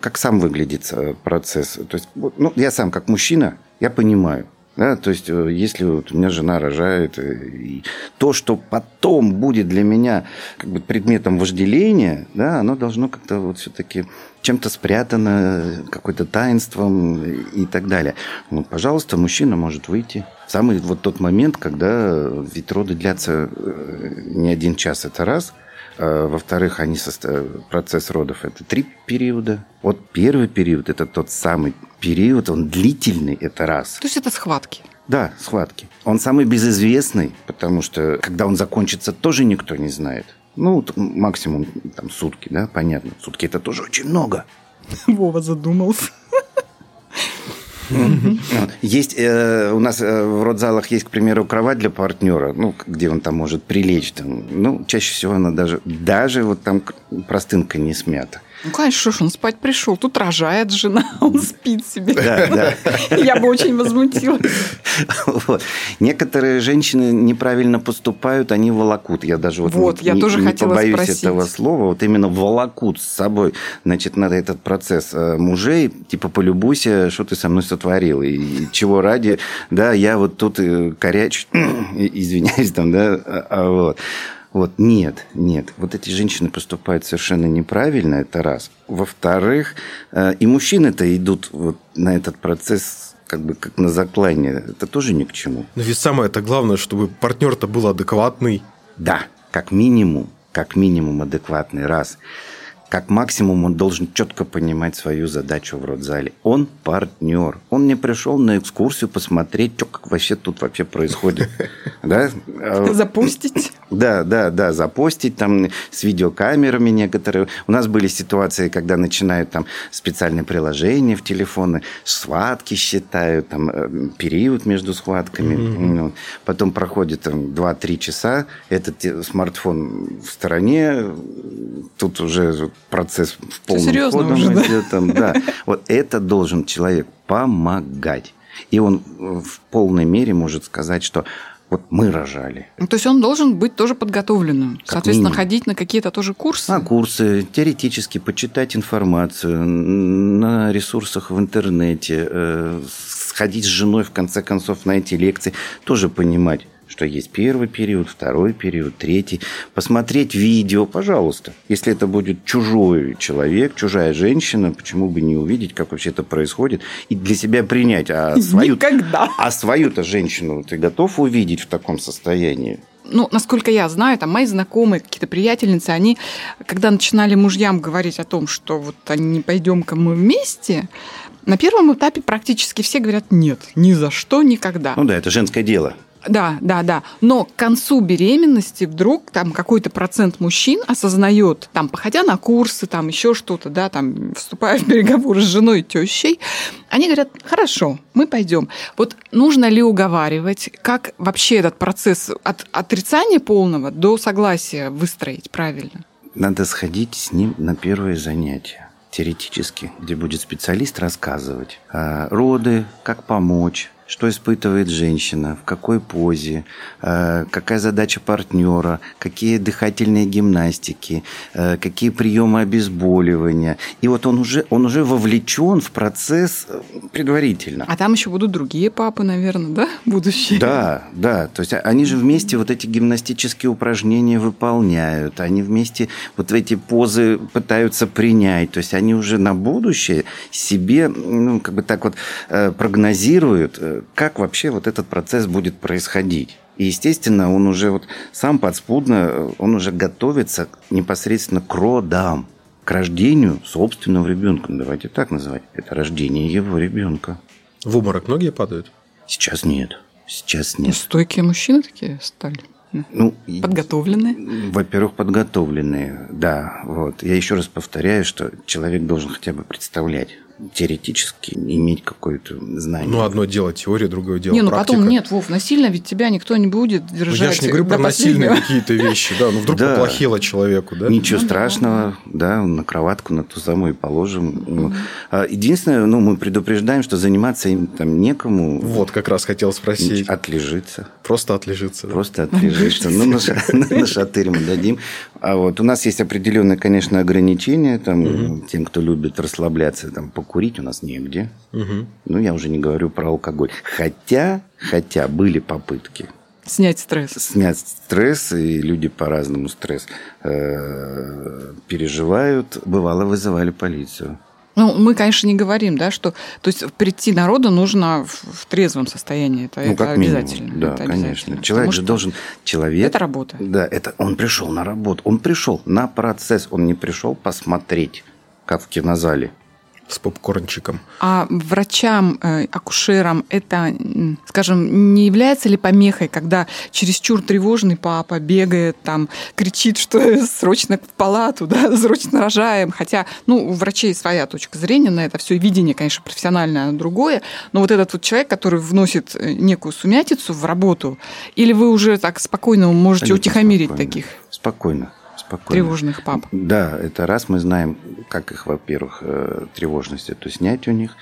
как сам выглядит э, процесс. То есть, ну, я сам как мужчина, я понимаю, да, то есть, э, если вот у меня жена рожает, э, и то, что потом будет для меня как бы предметом вожделения, да, оно должно как-то вот все-таки чем-то спрятано, какой-то таинством и так далее. Ну, пожалуйста, мужчина может выйти. Самый вот тот момент, когда ведь роды длятся не один час, это раз – во-вторых, они состав... процесс родов – это три периода. Вот первый период – это тот самый период, он длительный, это раз.
То есть это схватки?
Да, схватки. Он самый безызвестный, потому что когда он закончится, тоже никто не знает. Ну, максимум там сутки, да, понятно. Сутки это тоже очень много.
Вова задумался.
Есть э, у нас э, в родзалах есть, к примеру, кровать для партнера, ну, где он там может прилечь. Там. Ну, чаще всего она даже, даже вот там простынка не смята.
Ну, конечно, он спать пришел. Тут рожает жена, он спит себе.
Да, да.
Я бы очень возмутилась.
Вот. Некоторые женщины неправильно поступают, они волокут. Я даже вот,
вот
не,
я тоже
не
хотела
побоюсь
спросить.
этого слова. Вот именно волокут с собой. Значит, надо этот процесс э, мужей, типа, полюбуйся, что ты со мной сотворил. И чего ради, да, я вот тут э, коряч, извиняюсь там, да, а, а вот. Вот, нет, нет. Вот эти женщины поступают совершенно неправильно, это раз. Во-вторых, э, и мужчины-то идут вот на этот процесс как бы как на заклание. Это тоже ни к чему.
Но ведь самое это главное, чтобы партнер-то был адекватный.
Да, как минимум, как минимум адекватный раз как максимум он должен четко понимать свою задачу в родзале. Он партнер. Он не пришел на экскурсию посмотреть, что как вообще тут вообще происходит. Да?
Запустить.
Да, да, да, запостить там с видеокамерами некоторые. У нас были ситуации, когда начинают там специальные приложения в телефоны, схватки считают, там э, период между схватками. Mm-hmm. Потом проходит там 2-3 часа, этот смартфон в стороне, тут уже процесс в полном
серьезно
ходом
уже, да?
идет. Там, да. Вот это должен человек помогать. И он в полной мере может сказать, что вот мы рожали.
Ну, то есть он должен быть тоже подготовленным.
Как
Соответственно,
минимум.
ходить на какие-то тоже курсы.
На курсы, теоретически почитать информацию на ресурсах в интернете, э, сходить с женой, в конце концов, на эти лекции, тоже понимать, что есть первый период, второй период, третий. Посмотреть видео, пожалуйста. Если это будет чужой человек, чужая женщина, почему бы не увидеть, как вообще это происходит, и для себя принять. А свою,
Никогда.
а свою-то женщину ты готов увидеть в таком состоянии?
ну, насколько я знаю, там мои знакомые, какие-то приятельницы, они, когда начинали мужьям говорить о том, что вот они не пойдем-ка мы вместе, на первом этапе практически все говорят нет, ни за что, никогда.
Ну да, это женское дело.
Да, да, да. Но к концу беременности вдруг там какой-то процент мужчин осознает, там, походя на курсы, там еще что-то, да, там, вступая в переговоры с женой тещей, они говорят, хорошо, мы пойдем. Вот нужно ли уговаривать, как вообще этот процесс от отрицания полного до согласия выстроить правильно?
Надо сходить с ним на первое занятие теоретически, где будет специалист рассказывать а, роды, как помочь, что испытывает женщина, в какой позе, э, какая задача партнера, какие дыхательные гимнастики, э, какие приемы обезболивания. И вот он уже, он уже вовлечен в процесс э, предварительно.
А там еще будут другие папы, наверное, да, будущие?
Да, да. То есть они же вместе вот эти гимнастические упражнения выполняют. Они вместе вот эти позы пытаются принять. То есть они уже на будущее себе, ну, как бы так вот прогнозируют, как вообще вот этот процесс будет происходить. И, естественно, он уже вот сам подспудно, э, он уже готовится непосредственно к родам, к рождению собственного ребенка. Ну, Давайте так называть. Это рождение его ребенка.
В обморок многие падают?
Сейчас нет. Сейчас
Ну,
нет.
Стойкие мужчины такие стали.
Ну,
Подготовленные.
Во-первых, подготовленные, да. Вот. Я еще раз повторяю, что человек должен хотя бы представлять, теоретически иметь какое-то знание.
Ну, одно дело теория, другое дело
не, ну
практика.
потом нет, Вов, насильно ведь тебя никто не будет
Ну,
держать
я же не говорю
до
про насильные
последнего.
какие-то вещи, да. Ну, вдруг
Да.
поплохело человеку, да?
Ничего
Ну да.
страшного, да, на кроватку на ту самую положим. Ну, а Единственное, ну, мы предупреждаем, что заниматься им там некому.
Вот, как раз хотел спросить.
Отлежиться.
Просто отлежится. да?
Просто отлежиться. Ну, на, ша- на шатырь мы дадим. А вот у нас есть определенные, конечно, ограничения. Там, угу. Тем, кто любит расслабляться, там, покурить у нас негде. Угу. Ну, я уже не говорю про алкоголь. Хотя, хотя были попытки.
Снять стресс.
Снять стресс, и люди по-разному стресс э, переживают. Бывало, вызывали полицию.
Ну, мы, конечно, не говорим, да, что... То есть прийти народу нужно в, в трезвом состоянии. Это,
ну,
это
как
обязательно.
Минимум. Да,
это
конечно.
Обязательно.
Человек же должен... Человек...
Это работа.
Да, это он пришел на работу. Он пришел на процесс. Он не пришел посмотреть, как в кинозале
с попкорнчиком.
А врачам, э, акушерам это, скажем, не является ли помехой, когда чересчур тревожный папа бегает, там, кричит, что срочно в палату, да, срочно рожаем, хотя, ну, у врачей своя точка зрения на это все, видение, конечно, профессиональное, другое, но вот этот вот человек, который вносит э, некую сумятицу в работу, или вы уже так спокойно можете Абсолютно утихомирить
спокойно.
таких?
Спокойно спокойно.
Тревожных пап.
Да, это раз мы знаем, как их, во-первых, э, тревожность эту снять у них,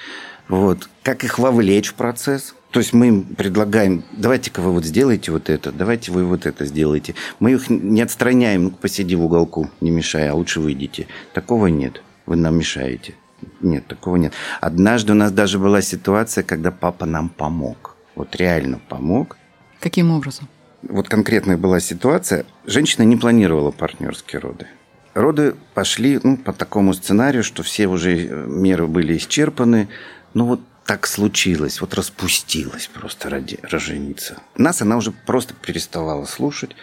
вот, как их вовлечь в процесс. То есть мы им предлагаем, давайте-ка вы вот сделаете вот это, давайте вы вот это сделаете. Мы их не отстраняем, ну посиди в уголку, не мешай, а лучше выйдите. Такого нет, вы нам мешаете. Нет, такого нет. Однажды у нас даже была ситуация, когда папа нам помог. Вот реально помог.
Каким образом?
Вот конкретная была ситуация, женщина не планировала партнерские роды. Роды пошли ну, по такому сценарию, что все уже э, меры были исчерпаны. Ну вот так случилось, вот распустилась просто ради роженица. Нас она уже просто переставала слушать,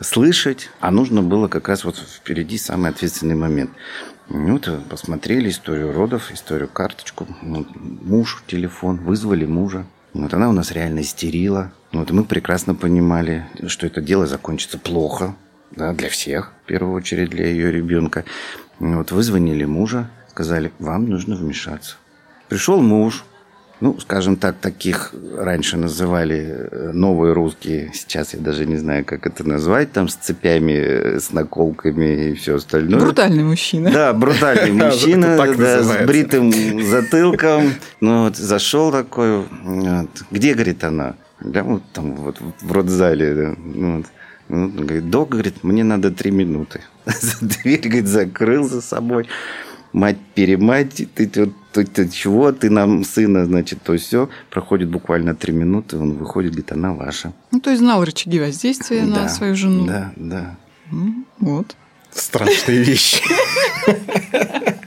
слышать, а нужно было как раз вот впереди самый ответственный момент. Ну, вот посмотрели историю родов, историю карточку, вот, муж, телефон, вызвали мужа. Вот она у нас реально истерила. Вот мы прекрасно понимали, что это дело закончится плохо, да, для всех, в первую очередь для ее ребенка. Вот вызвонили мужа, сказали, вам нужно вмешаться. Пришел муж, ну, скажем так, таких раньше называли э, новые русские, сейчас я даже не знаю, как это назвать, там с цепями, э, с наколками и все остальное.
Брутальный мужчина.
Да, брутальный мужчина, да, с бритым затылком. Ну, вот зашел такой, вот. где, говорит, она? Да, вот там вот в родзале, да. Ну, вот. Ну, говорит, док, говорит, мне надо три минуты. Дверь, говорит, закрыл за собой мать-перемать, ты, ты, ты, ты чего, ты нам сына, значит, то все. Проходит буквально три минуты, он выходит, говорит, она ваша.
Ну, то есть знал рычаги воздействия да, на свою жену.
Да, да.
Вот.
Страшные вещи.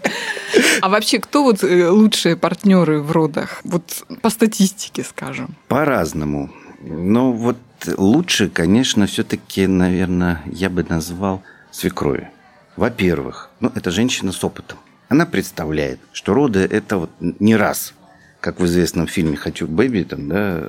А вообще, кто вот э, лучшие партнеры в родах? Вот по статистике, скажем.
По-разному. Но вот лучше, конечно, все-таки, наверное, я бы назвал свекрови. Во-первых, ну, это женщина с опытом. Она представляет, что роды это вот не раз, как в известном фильме «Хочу бэби», там, да,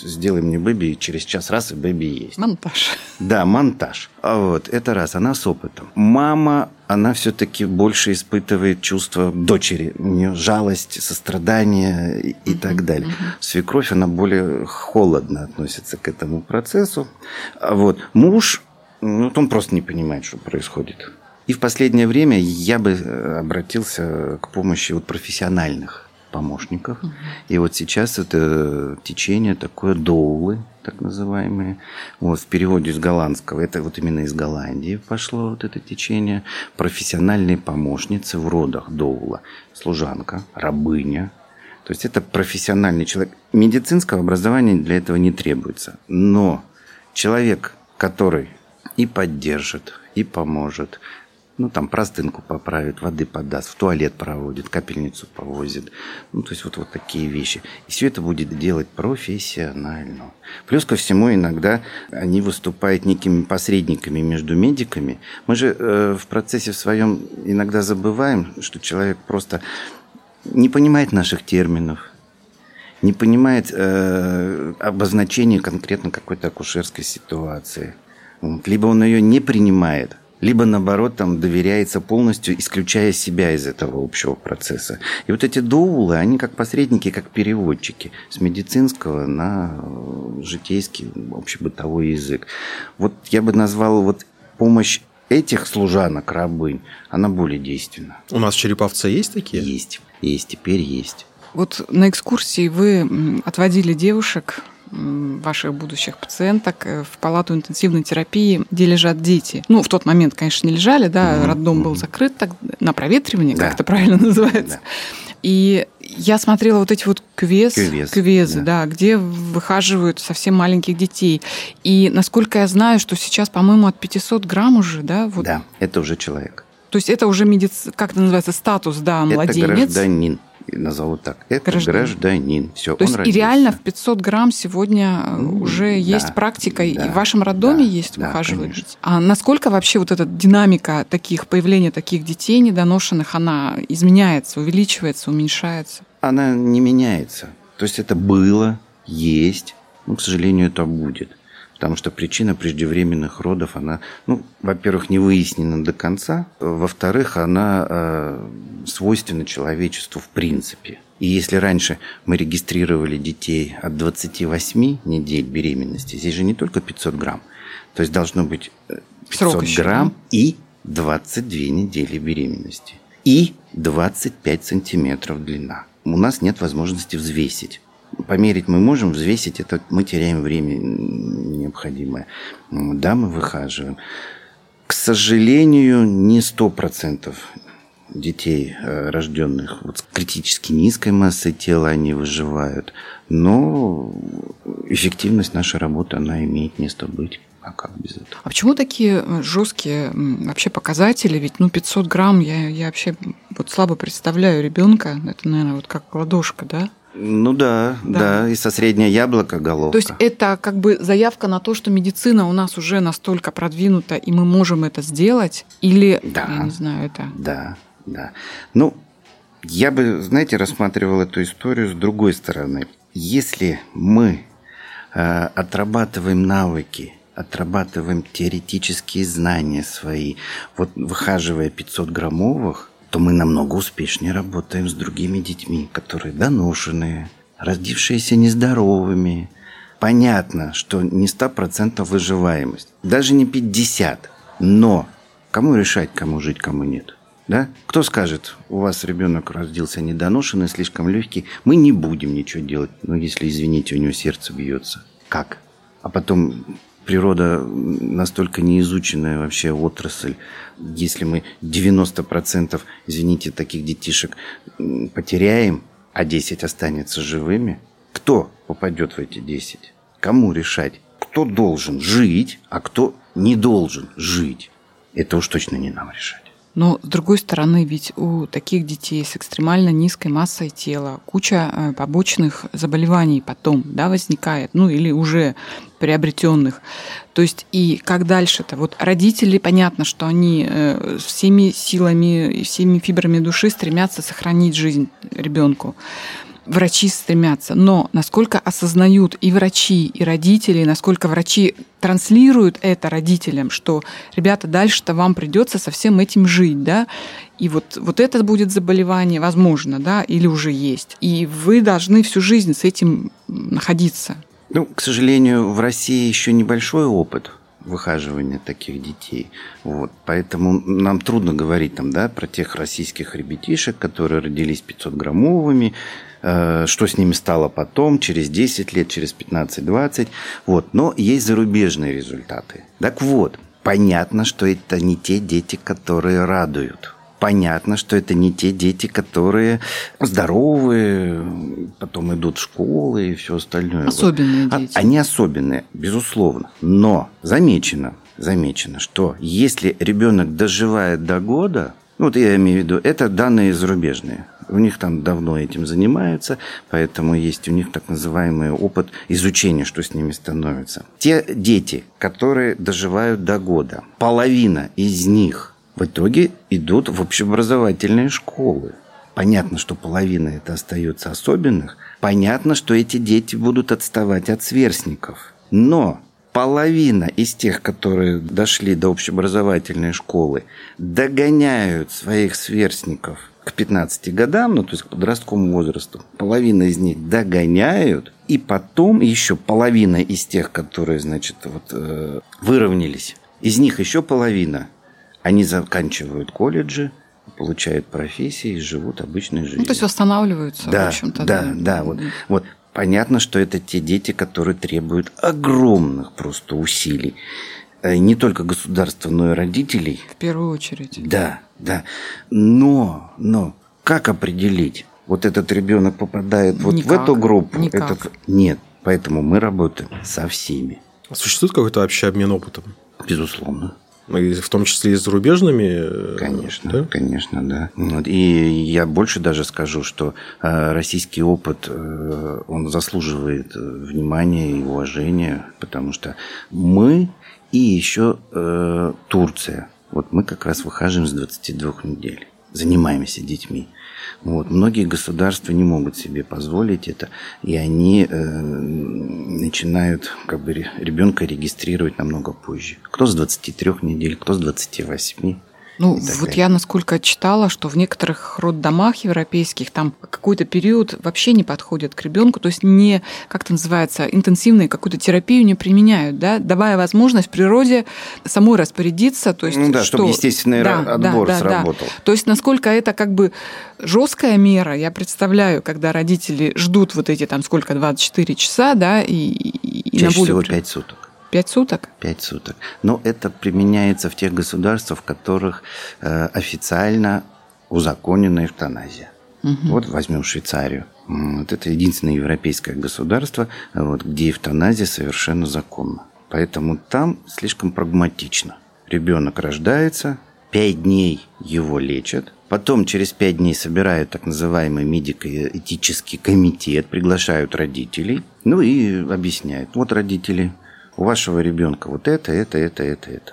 сделай мне бэби, и через час раз и бэби есть.
Монтаж.
Да, монтаж. А вот, это раз, она с опытом. Мама, она все-таки больше испытывает чувство дочери, у нее жалость, сострадание и, и так далее. Свекровь, она более холодно относится к этому процессу. А вот, муж, ну, он просто не понимает, что происходит. И в последнее время я бы э, обратился к помощи вот профессиональных помощников. Угу. И вот сейчас это течение такое доулы, так называемые. Вот в переводе с голландского, это вот именно из Голландии пошло вот это течение. Профессиональные помощницы в родах доула. Служанка, рабыня. То есть это профессиональный человек. Медицинского образования для этого не требуется. Но человек, который и поддержит, и поможет, ну, там простынку поправит, воды подаст, в туалет проводит, капельницу повозит. Ну, то есть вот, вот такие вещи. И все это будет делать профессионально. Плюс ко всему иногда они выступают некими посредниками между медиками. Мы же э, в процессе в своем иногда забываем, что человек просто не понимает наших терминов, не понимает э, обозначения конкретно какой-то акушерской ситуации. Вот. Либо он ее не принимает – либо наоборот там доверяется полностью, исключая себя из этого общего процесса. И вот эти доулы, они как посредники, как переводчики с медицинского на э, житейский общебытовой язык. Вот я бы назвал вот помощь этих служанок, рабынь, она более действенна.
У нас в Череповце есть такие?
Есть, есть, теперь есть.
Вот на экскурсии вы отводили девушек ваших будущих пациенток э, в палату интенсивной терапии, где лежат дети. Ну, в тот момент, конечно, не лежали, да, mm-hmm. роддом был закрыт так, на проветривание, да. как это правильно называется. Да. И я смотрела вот эти вот квез, Кювез, квезы, да. да, где выхаживают совсем маленьких детей. И насколько я знаю, что сейчас, по-моему, от 500 грамм уже, да?
Вот. Да, это уже человек.
То есть это уже медици... как это называется, статус, да, младенец.
Это гражданин назову так. Это гражданин. гражданин. Все,
То есть родился. и реально в 500 грамм сегодня ну, уже да, есть практика, да, и в вашем роддоме да, есть да, ухаживать. А насколько вообще вот эта динамика таких, появления таких детей недоношенных, она изменяется, увеличивается, уменьшается?
Она не меняется. То есть это было, есть, но, к сожалению, это будет потому что причина преждевременных родов, она, ну, во-первых, не выяснена до конца, во-вторых, она э, свойственна человечеству в принципе. И если раньше мы регистрировали детей от 28 недель беременности, здесь же не только 500 грамм, то есть должно быть 500 еще, грамм да? и 22 недели беременности. И 25 сантиметров длина. У нас нет возможности взвесить. Померить мы можем, взвесить это мы теряем время необходимое. Да, мы выхаживаем. К сожалению, не сто процентов детей, э, рожденных вот с критически низкой массой тела, они выживают. Но эффективность нашей работы, она имеет место быть. А как без этого?
А почему такие э, жесткие вообще показатели? Ведь, ну, 500 грамм, я, я вообще вот слабо представляю ребенка. Это, наверное, вот как ладошка, да?
Ну да, да, да, и со среднее яблоко головка.
То есть это как бы заявка на то, что медицина у нас уже настолько продвинута, и мы можем это сделать? Или, да, я не знаю, это...
Да, да. Ну, я бы, знаете, рассматривал эту историю с другой стороны. Если мы э, отрабатываем навыки, отрабатываем теоретические знания свои, вот выхаживая 500 граммовых, то мы намного успешнее работаем с другими детьми, которые доношенные, родившиеся нездоровыми. Понятно, что не 100% выживаемость, даже не 50%, но кому решать, кому жить, кому нет? Да? Кто скажет, у вас ребенок родился недоношенный, слишком легкий, мы не будем ничего делать, ну, если, извините, у него сердце бьется. Как? А потом природа настолько неизученная вообще отрасль. Если мы 90%, извините, таких детишек потеряем, а 10 останется живыми, кто попадет в эти 10? Кому решать? Кто должен жить, а кто не должен жить? Это уж точно не нам решать.
Но, с другой стороны, ведь у таких детей с экстремально низкой массой тела куча э, побочных заболеваний потом да, возникает, ну или уже приобретенных. То есть и как дальше-то? Вот родители, понятно, что они э, всеми силами и всеми фибрами души стремятся сохранить жизнь ребенку врачи стремятся, но насколько осознают и врачи, и родители, насколько врачи транслируют это родителям, что, ребята, дальше-то вам придется со всем этим жить, да, и вот, вот это будет заболевание, возможно, да, или уже есть. И вы должны всю жизнь с этим находиться.
Ну, к сожалению, в России еще небольшой опыт выхаживания таких детей. Вот. Поэтому нам трудно говорить там, да, про тех российских ребятишек, которые родились 500-граммовыми, Э, что с ними стало потом, через 10 лет, через 15-20. Вот. Но есть зарубежные результаты. Так вот, понятно, что это не те дети, которые радуют. Понятно, что это не те дети, которые здоровые, потом идут в школы и все остальное.
Особенные вот. дети.
Они особенные, безусловно. Но замечено, замечено, что если ребенок доживает до года, ну, вот я имею в виду, это данные зарубежные. У них там давно этим занимаются, поэтому есть у них так называемый опыт изучения, что с ними становится. Те дети, которые доживают до года, половина из них в итоге идут в общеобразовательные школы. Понятно, что половина это остается особенных. Понятно, что эти дети будут отставать от сверстников. Но половина из тех, которые дошли до общеобразовательной школы, догоняют своих сверстников к 15 годам, ну то есть к подростковому возрасту. Половина из них догоняют, и потом еще половина из тех, которые, значит, вот, э, выровнялись, из них еще половина, они заканчивают колледжи, получают профессии и живут обычной жизнью. Ну,
то есть восстанавливаются,
да,
в общем-то.
Да, да, да. Вот, вот Понятно, что это те дети, которые требуют огромных просто усилий. Э, Не только государства, но и родителей.
В первую очередь.
Да, да. Но, но, как определить? Вот этот ребенок попадает вот в
Никак.
эту группу.
Никак.
Этот... Нет. Поэтому мы работаем со всеми.
А Существует какой-то вообще обмен опытом?
Безусловно.
В том числе и с зарубежными? э,
Конечно,
да?
конечно, да. Вот. И я больше даже скажу, что э, российский опыт, э, он заслуживает внимания и уважения, потому что мы и еще э, Турция. Вот мы как раз выхаживаем с 22 недель, занимаемся детьми. Вот. Многие государства не могут себе позволить это, и они э, начинают как бы ре- ребенка регистрировать намного позже. Кто с 23 недель, кто с 28.
Ну, вот
далее.
я насколько читала, что в некоторых роддомах европейских там какой-то период вообще не подходит к ребенку, то есть не, как это называется, интенсивную какую-то терапию не применяют, да, давая возможность природе самой распорядиться, то есть
Ну да,
что-
чтобы естественный
Да, да,
отбор
да, да.
сработал.
То есть насколько это как бы жесткая мера, я представляю, когда родители ждут вот эти там сколько, 24 часа, да, и, и- на
Чаще
волю
всего
при-
5 суток.
Пять суток?
Пять суток. Но это применяется в тех государствах, в которых э, официально узаконена эвтаназия. Вот возьмем Швейцарию. Вот это единственное европейское государство, э, вот, где эвтаназия совершенно законна. Поэтому там слишком прагматично. Ребенок рождается, пять дней его лечат, потом через пять дней собирают так называемый медико-этический комитет, приглашают родителей, ну и объясняют. Вот родители, у вашего ребенка вот это, это, это, это, это.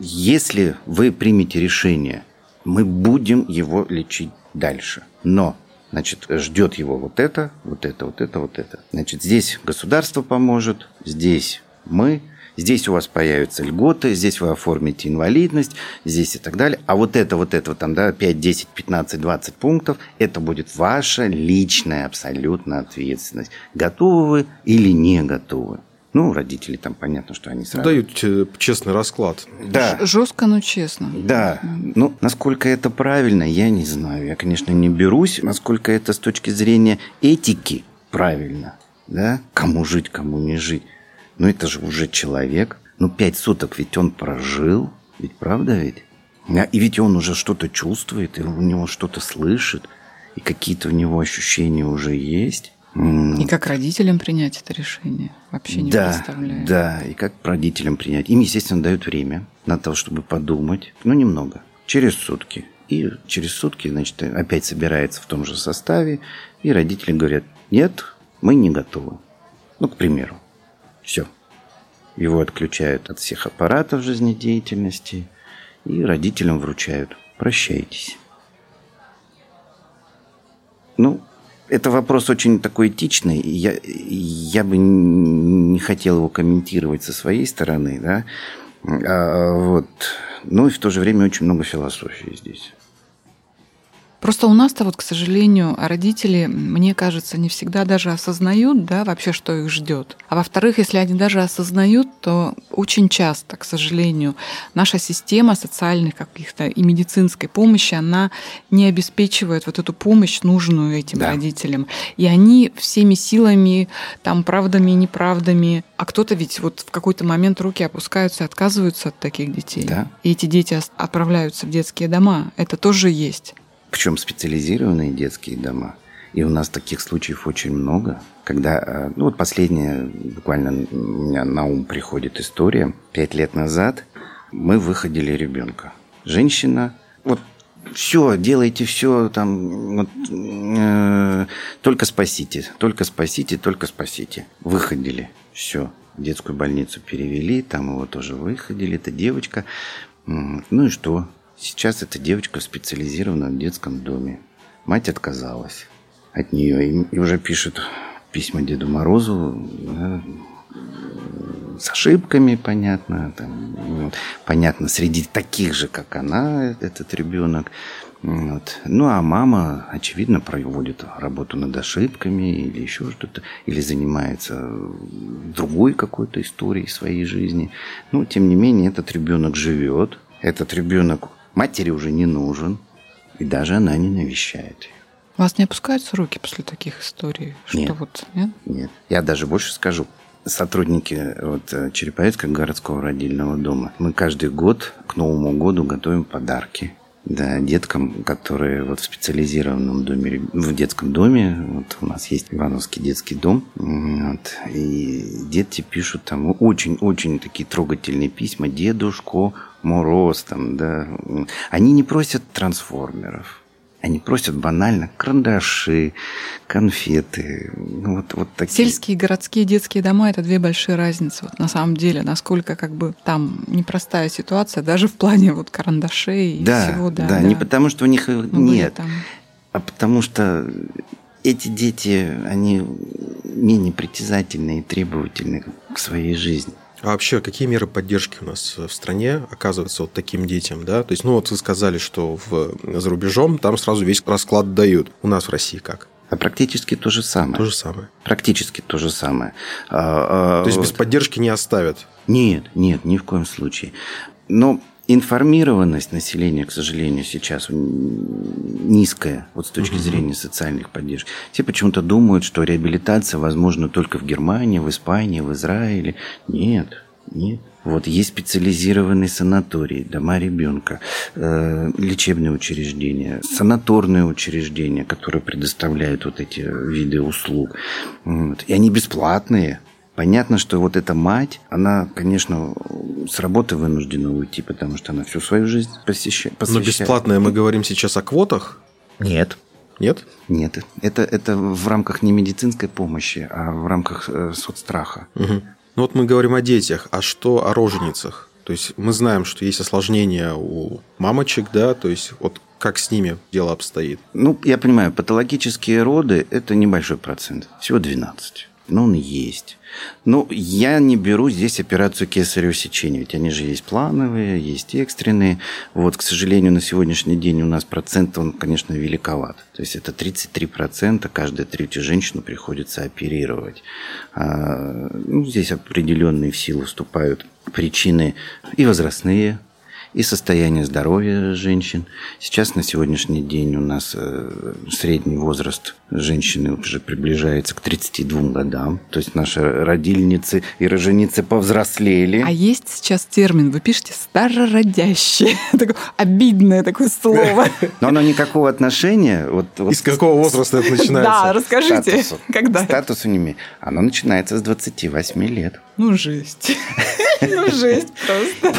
Если вы примете решение, мы будем его лечить дальше. Но, значит, ждет его вот это, вот это, вот это, вот это. Значит, здесь государство поможет, здесь мы, здесь у вас появятся льготы, здесь вы оформите инвалидность, здесь и так далее. А вот это, вот это, там, да, 5, 10, 15, 20 пунктов, это будет ваша личная абсолютно ответственность. Готовы вы или не готовы? Ну, родители там, понятно, что они сразу...
Дают тебе честный расклад.
Да.
Жестко, но честно.
Да, ну, насколько это правильно, я не знаю. Я, конечно, не берусь, насколько это с точки зрения этики правильно. Да? Кому жить, кому не жить. Ну, это же уже человек. Ну, пять суток ведь он прожил. Ведь правда ведь? А, И ведь он уже что-то чувствует, и у него что-то слышит, и какие-то у него ощущения уже есть.
И как родителям принять это решение? Вообще не
да,
представляю.
Да, и как родителям принять. Им, естественно, дают время на то, чтобы подумать. Ну, немного. Через сутки. И через сутки, значит, опять собирается в том же составе. И родители говорят, нет, мы не готовы. Ну, к примеру. Все. Его отключают от всех аппаратов жизнедеятельности. И родителям вручают. Прощайтесь. Ну, это вопрос очень такой этичный. Я, я бы не хотел его комментировать со своей стороны, да. А, вот. Ну и в то же время очень много философии здесь.
Просто у нас-то вот, к сожалению, родители, мне кажется, не всегда даже осознают, да, вообще, что их ждет. А во-вторых, если они даже осознают, то очень часто, к сожалению, наша система социальных каких-то и медицинской помощи, она не обеспечивает вот эту помощь нужную этим
Да.
родителям. И они всеми силами, там, правдами и неправдами, а кто-то ведь вот в какой-то момент руки опускаются и отказываются от таких детей.
Да.
И эти дети отправляются в детские дома. Это тоже есть.
Причем специализированные детские дома. И у нас таких случаев очень много. Когда, э, ну вот последняя, буквально у меня на ум приходит история. Пять лет назад мы выходили ребенка. Женщина, вот все, делайте все, там, вот, э, только спасите, только спасите, только спасите. Выходили, все, в детскую больницу перевели, там его тоже выходили, это девочка. Ну и что? Сейчас эта девочка в специализированном детском доме. Мать отказалась от нее и, уже пишет письма Деду Морозу да, с ошибками, понятно, там, вот, понятно, среди таких же, как она, этот ребенок. Вот. Ну, а мама, очевидно, проводит работу над ошибками или еще что-то, или занимается другой какой-то историей своей жизни. Но, тем не менее, этот ребенок живет, этот ребенок матери уже не нужен, и даже она не навещает ее.
Вас не опускаются руки после таких историй? Что
Нет.
вот, нет?
Нет. Я даже больше скажу. Сотрудники вот, э, Череповецкого городского родильного дома, мы каждый год к Новому году готовим подарки. Да, деткам, которые вот в специализированном доме, в детском доме, вот у нас есть Ивановский детский дом, вот, и дети пишут там очень-очень такие трогательные письма, дедушку Мороз там, да. Они не просят трансформеров, они просят банально карандаши, конфеты, ну, вот, вот такие.
Сельские и городские детские дома – это две большие разницы. Вот на самом деле, насколько как бы там непростая ситуация, даже в плане вот карандашей и
да,
всего. Да,
да, не потому что у них их
Мы были
нет,
там.
а потому что эти дети, они менее притязательные и требовательные к своей жизни.
А вообще, какие меры поддержки у нас в стране оказываются вот таким детям, да? То есть, ну вот вы сказали, что в, за рубежом там сразу весь расклад дают. У нас в России как?
А практически то же самое.
То же самое.
Практически то же самое. А, а,
То есть без
вот-
поддержки не оставят.
Нет, нет, ни в коем случае. Но информированность населения, к сожалению, сейчас низкая вот с точки зрения социальных поддержек. Все почему-то думают, что реабилитация возможна только в Германии, в Испании, в Израиле. Нет, нет. Вот есть специализированные санатории, дома ребенка, э, лечебные учреждения, санаторные учреждения, которые предоставляют вот эти виды услуг. Вот. И они бесплатные. Понятно, что вот эта мать, она, конечно, с работы вынуждена уйти, потому что она всю свою жизнь посещает.
Но бесплатное мы говорим сейчас о квотах?
Нет.
Нет?
Нет, это, это в рамках не медицинской помощи, а в рамках э, соцстраха.
Мгм. Ну вот мы говорим о детях, а что о роженицах? То есть мы знаем, что есть осложнения у мамочек, да, то есть вот как с ними дело обстоит.
Ну, я понимаю, патологические роды – это небольшой процент, всего 12. Но он есть. Ну, я не беру здесь операцию кесарево сечения, ведь они же есть плановые, есть экстренные. Вот, к сожалению, на сегодняшний день у нас процент, он, конечно, великоват. То есть это 33%, каждая третья женщину приходится оперировать. А, ну, здесь определенные в силу вступают причины и возрастные, и состояние здоровья женщин. Сейчас на сегодняшний день у нас э, средний возраст женщины уже приближается к 32 годам. То есть наши родильницы и роженицы повзрослели.
А есть сейчас термин, вы пишете старородящие. Такое обидное такое слово.
Но оно никакого отношения... Вот, вот
Из какого возраста это начинается?
Да, расскажите,
статусу,
когда?
статусу не имеет. Оно начинается с 28 лет.
Ну, жесть. Ну, жесть просто.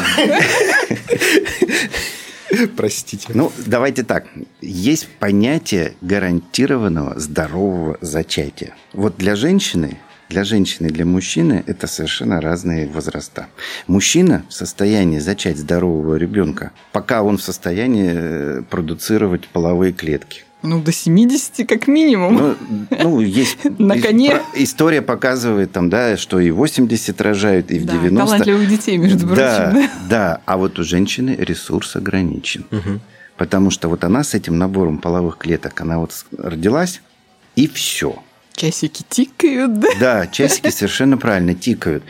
Простите.
Ну, давайте так. Есть понятие гарантированного здорового зачатия. Вот для женщины, для женщины и для мужчины это совершенно разные возраста. Мужчина в состоянии зачать здорового ребенка, пока он в состоянии э, продуцировать половые клетки.
Ну, до 70 как минимум.
Ну, ну, есть
На коне.
история показывает там, да, что и 80 рожают, и в
Да,
90.
талантливых детей, между прочим.
Да,
да.
А вот у женщины ресурс ограничен. Потому что вот она с этим набором половых клеток, она вот родилась, и все.
Часики тикают, да?
Да, часики совершенно правильно тикают.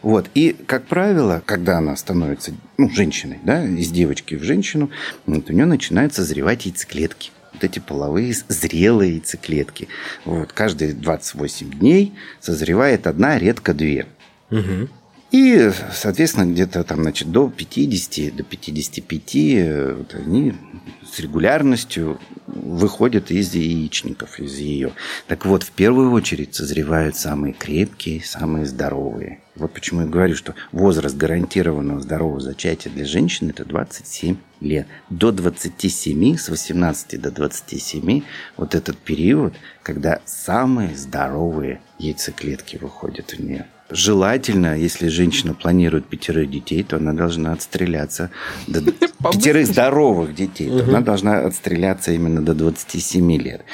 Вот. И, как правило, когда она становится ну, женщиной, да, из девочки в женщину, вот, у нее начинают созревать яйцеклетки. Вот эти половые зрелые яйцеклетки. Вот. Каждые 28 дней созревает одна, редко две.
Мгм.
И, соответственно, где-то там, значит, до 50, до 55 э, вот они с регулярностью выходят из яичников, из ее. Так вот, в первую очередь созревают самые крепкие, самые здоровые. Вот почему я говорю, что возраст гарантированного здорового зачатия для женщин – это 27 лет. До 27, с 18 до 27 вот этот период, когда самые здоровые яйцеклетки выходят в нее. Желательно, если женщина планирует пятерых детей, то она должна отстреляться до пятерых здоровых детей, она должна отстреляться именно до 27 лет.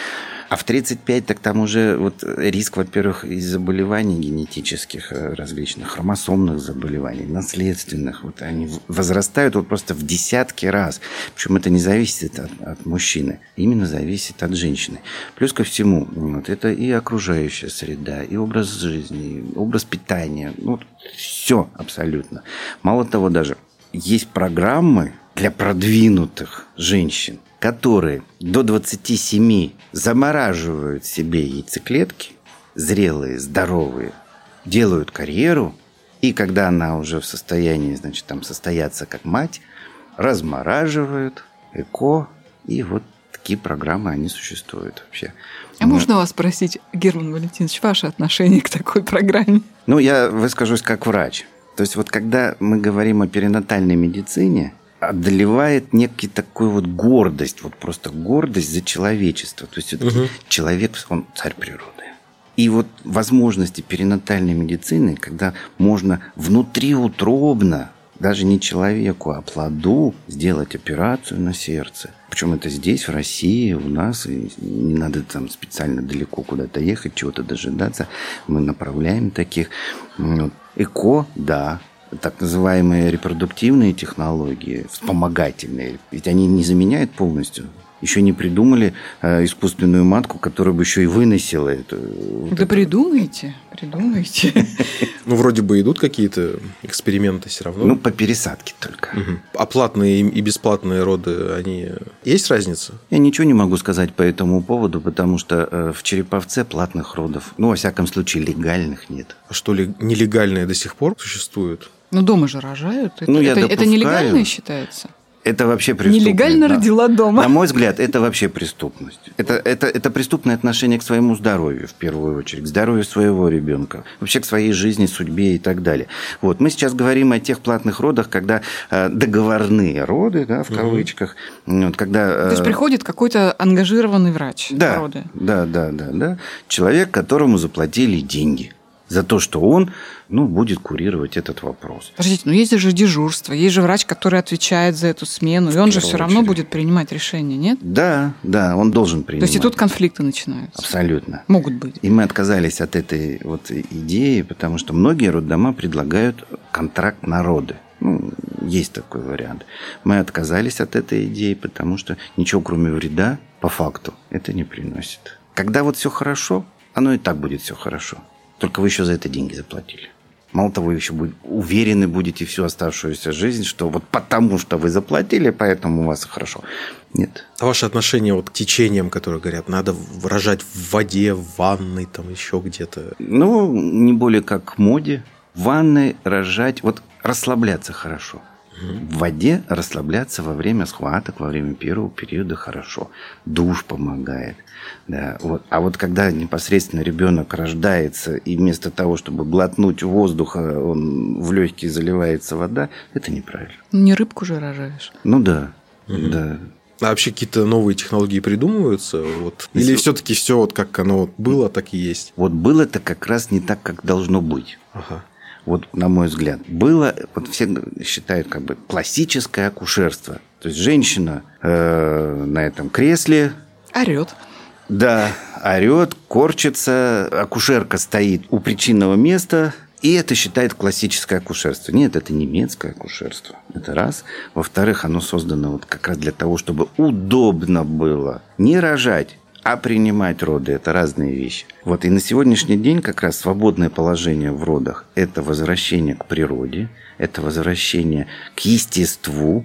А в 35 так там уже вот риск, во-первых, из заболеваний генетических э, различных, хромосомных заболеваний, наследственных, вот они возрастают вот просто в десятки раз. Причем это не зависит от, от мужчины, именно зависит от женщины. Плюс ко всему, вот, это и окружающая среда, и образ жизни, и образ питания, ну, все абсолютно. Мало того, даже есть программы для продвинутых женщин, которые до 27 замораживают себе яйцеклетки, зрелые, здоровые, делают карьеру, и когда она уже в состоянии, значит, там состояться как мать, размораживают, ЭКО, и вот такие программы, они существуют вообще.
А
Но-
можно вас спросить, Герман Валентинович, ваше отношение к такой программе?
Ну, я выскажусь как врач. То есть вот когда мы говорим о перинатальной медицине, одолевает некий такой вот гордость, вот просто гордость за человечество. То есть все-таки человек, он царь природы. И вот возможности перинатальной медицины, когда можно внутриутробно, даже не человеку, а плоду сделать операцию на сердце. Причем это здесь, в России, у нас, и не надо там специально далеко куда-то ехать, чего-то дожидаться. Мы направляем таких. Вот. ЭКО, да, так называемые репродуктивные технологии, вспомогательные, ведь они не заменяют полностью. Еще не придумали э, искусственную матку, которая бы еще и выносила эту. вот
Да придумайте, придумайте.
Ну, вроде бы идут какие-то эксперименты все равно.
Ну, по пересадке только.
А платные и бесплатные роды, они... Есть разница?
Я ничего не могу сказать по этому поводу, потому что э, в Череповце платных родов, ну, во всяком случае, легальных нет.
А что ли, нелегальные до сих пор существуют?
Ну, дома же рожают. Это,
Ну, я
это, это
допускаю.
нелегально считается?
Это вообще преступность.
Нелегально
да.
родила дома.
На мой взгляд, это вообще преступность. Это, это, это преступное отношение к своему здоровью, в первую очередь, к здоровью своего ребенка, вообще к своей жизни, судьбе и так далее. Вот. Мы сейчас говорим о тех платных родах, когда э, договорные роды, да, в кавычках, вот, когда...
То есть
э,
приходит какой-то ангажированный врач
да,
роды.
да, да, да, да. Человек, которому заплатили деньги за то, что он ну, будет курировать этот вопрос.
Подождите, ну есть же дежурство, есть же врач, который отвечает за эту смену, и он же все равно
очередь.
будет принимать решение, нет?
Да, да, он должен
То
принимать.
есть и тут конфликты начинаются.
Абсолютно.
Могут быть.
И мы отказались от этой вот идеи, потому что многие роддома предлагают контракт на роды. Ну, есть такой вариант. Мы отказались от этой идеи, потому что ничего кроме вреда по факту это не приносит. Когда вот все хорошо, оно и так будет все хорошо. Только вы еще за это деньги заплатили. Мало того, вы еще будь- уверены будете всю оставшуюся жизнь, что вот потому что вы заплатили, поэтому у вас хорошо. Нет.
А ваше отношение вот к течениям, которые говорят, надо рожать в воде, в ванной, там еще где-то?
Ну, не более как к моде. В ванной рожать, вот расслабляться хорошо. В воде расслабляться во время схваток, во время первого периода хорошо. Душ помогает. Да, вот. А вот когда непосредственно ребенок рождается, и вместо того, чтобы глотнуть воздуха, он в легкие заливается вода, это неправильно.
Ну, не рыбку же рожаешь.
Ну да, да.
А вообще какие-то новые технологии придумываются? Вот? Или
Если-
все-таки все вот как оно было, так и есть?
Вот было это как раз не так, как должно быть.
Ага.
Вот на мой взгляд, было, вот все считают как бы классическое акушерство. То есть женщина э, на этом кресле,
Орет.
да, орет, корчится, акушерка стоит у причинного места, и это считает классическое акушерство. Нет, это немецкое акушерство. Это раз. Во-вторых, оно создано вот как раз для того, чтобы удобно было не рожать, а принимать роды – это разные вещи. Вот и на сегодняшний день как раз свободное положение в родах – это возвращение к природе, это возвращение к естеству,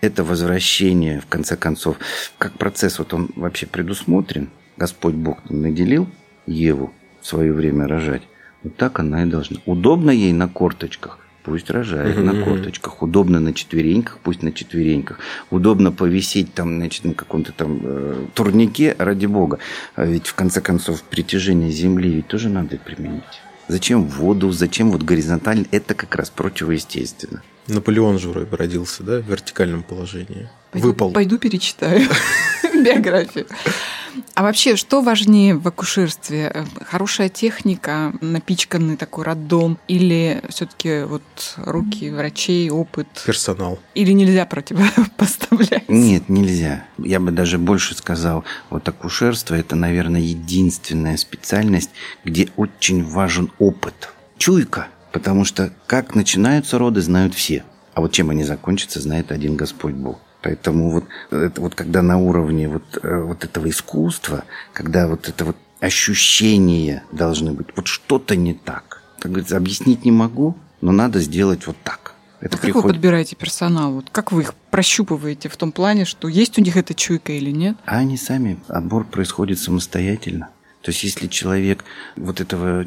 это возвращение, в конце концов, как процесс, вот он вообще предусмотрен, Господь Бог наделил Еву в свое время рожать, вот так она и должна. Удобно ей на корточках, пусть рожает на корточках. Удобно на четвереньках, пусть на четвереньках. Удобно повисеть там, значит, на каком-то там э, турнике, ради бога. А ведь, в конце концов, притяжение Земли ведь тоже надо применить. Зачем воду, зачем вот горизонтально? Это как раз противоестественно.
Наполеон же вроде родился, да, в вертикальном положении.
Пойду,
Выпал.
Пойду перечитаю биографию. А вообще, что важнее в акушерстве? Хорошая техника, напичканный такой роддом, или все-таки вот руки врачей, опыт?
Персонал.
Или нельзя противопоставлять?
Нет, нельзя. Я бы даже больше сказал, вот акушерство – это, наверное, единственная специальность, где очень важен опыт. Чуйка. Потому что как начинаются роды, знают все. А вот чем они закончатся, знает один Господь Бог. Поэтому вот, это вот когда на уровне вот, э, вот этого искусства, когда вот это вот ощущения должны быть, вот что-то не так. Как говорится, объяснить не могу, но надо сделать вот так.
Это а приходит... как вы подбираете персонал? Вот как вы их прощупываете в том плане, что есть у них эта чуйка или нет?
А они сами, отбор происходит самостоятельно. То есть, если человек вот этого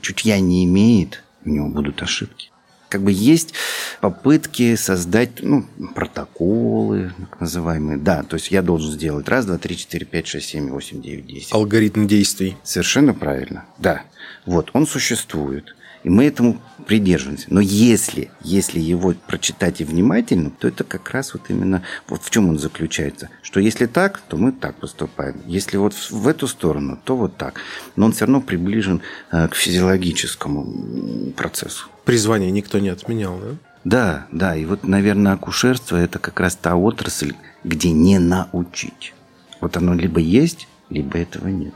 чутья не имеет, у него будут ошибки. Как бы есть попытки создать ну, протоколы, так называемые. Да, то есть я должен сделать раз, два, три, четыре, пять, шесть, семь, восемь, девять, десять.
Алгоритм действий.
Совершенно правильно. Да. Вот, он существует. И мы этому придерживаемся. Но если, если его прочитать и внимательно, то это как раз вот именно вот в чем он заключается. Что если так, то мы так поступаем. Если вот в эту сторону, то вот так. Но он все равно приближен э, к физиологическому процессу.
Призвание никто не отменял, да?
Да, да. И вот, наверное, акушерство – это как раз та отрасль, где не научить. Вот оно либо есть, либо этого нет.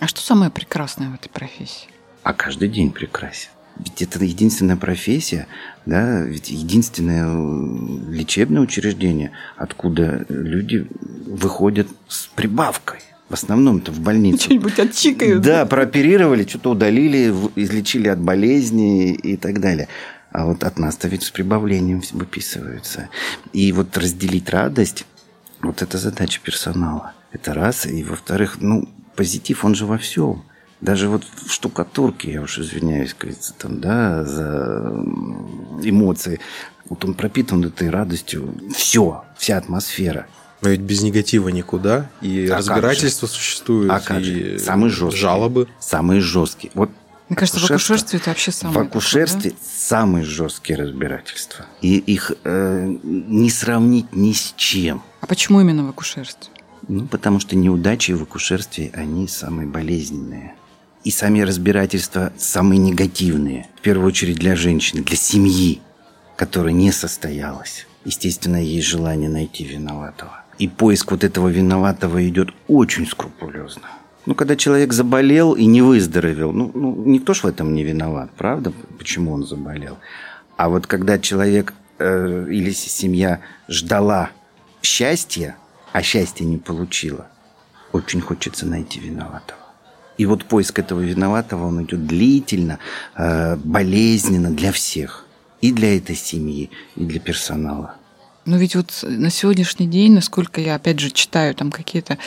А что самое прекрасное в этой профессии?
А каждый день прекрасен. Ведь это единственная профессия, да, ведь единственное э, лечебное учреждение, откуда люди выходят с прибавкой. В основном-то в больнице.
Что-нибудь отчикают.
Да, прооперировали, что-то удалили, излечили от болезни и так далее. А вот от нас-то ведь с прибавлением выписываются. И вот разделить радость, вот это задача персонала. Это раз. И во-вторых, ну, позитив, он же во всем. Даже вот в штукатурке, я уж извиняюсь, кажется, там, да, за эмоции. Вот он пропитан этой радостью. Все, вся атмосфера.
Но ведь без негатива никуда. И а разбирательства существуют,
а как и Самые жесткие.
жалобы.
Самые жесткие. Вот
мне кажется, в акушерстве это вообще самое.
В акушерстве такое, да? самые жесткие разбирательства. И их э, не сравнить ни с чем.
А почему именно в акушерстве?
Ну, потому что неудачи в акушерстве, они самые болезненные. И сами разбирательства самые негативные. В первую очередь для женщины, для семьи, которая не состоялась. Естественно, есть желание найти виноватого. И поиск вот этого виноватого идет очень скрупулезно. Ну, когда человек заболел и не выздоровел, ну, ну никто ж в этом не виноват, правда, почему он заболел. А вот когда человек э, или семья ждала счастья, а счастья не получила, очень хочется найти виноватого. И вот поиск этого виноватого, он идет длительно, э, болезненно для всех. И для этой семьи, и для персонала.
Но ведь вот на сегодняшний день, насколько я опять же читаю там какие-то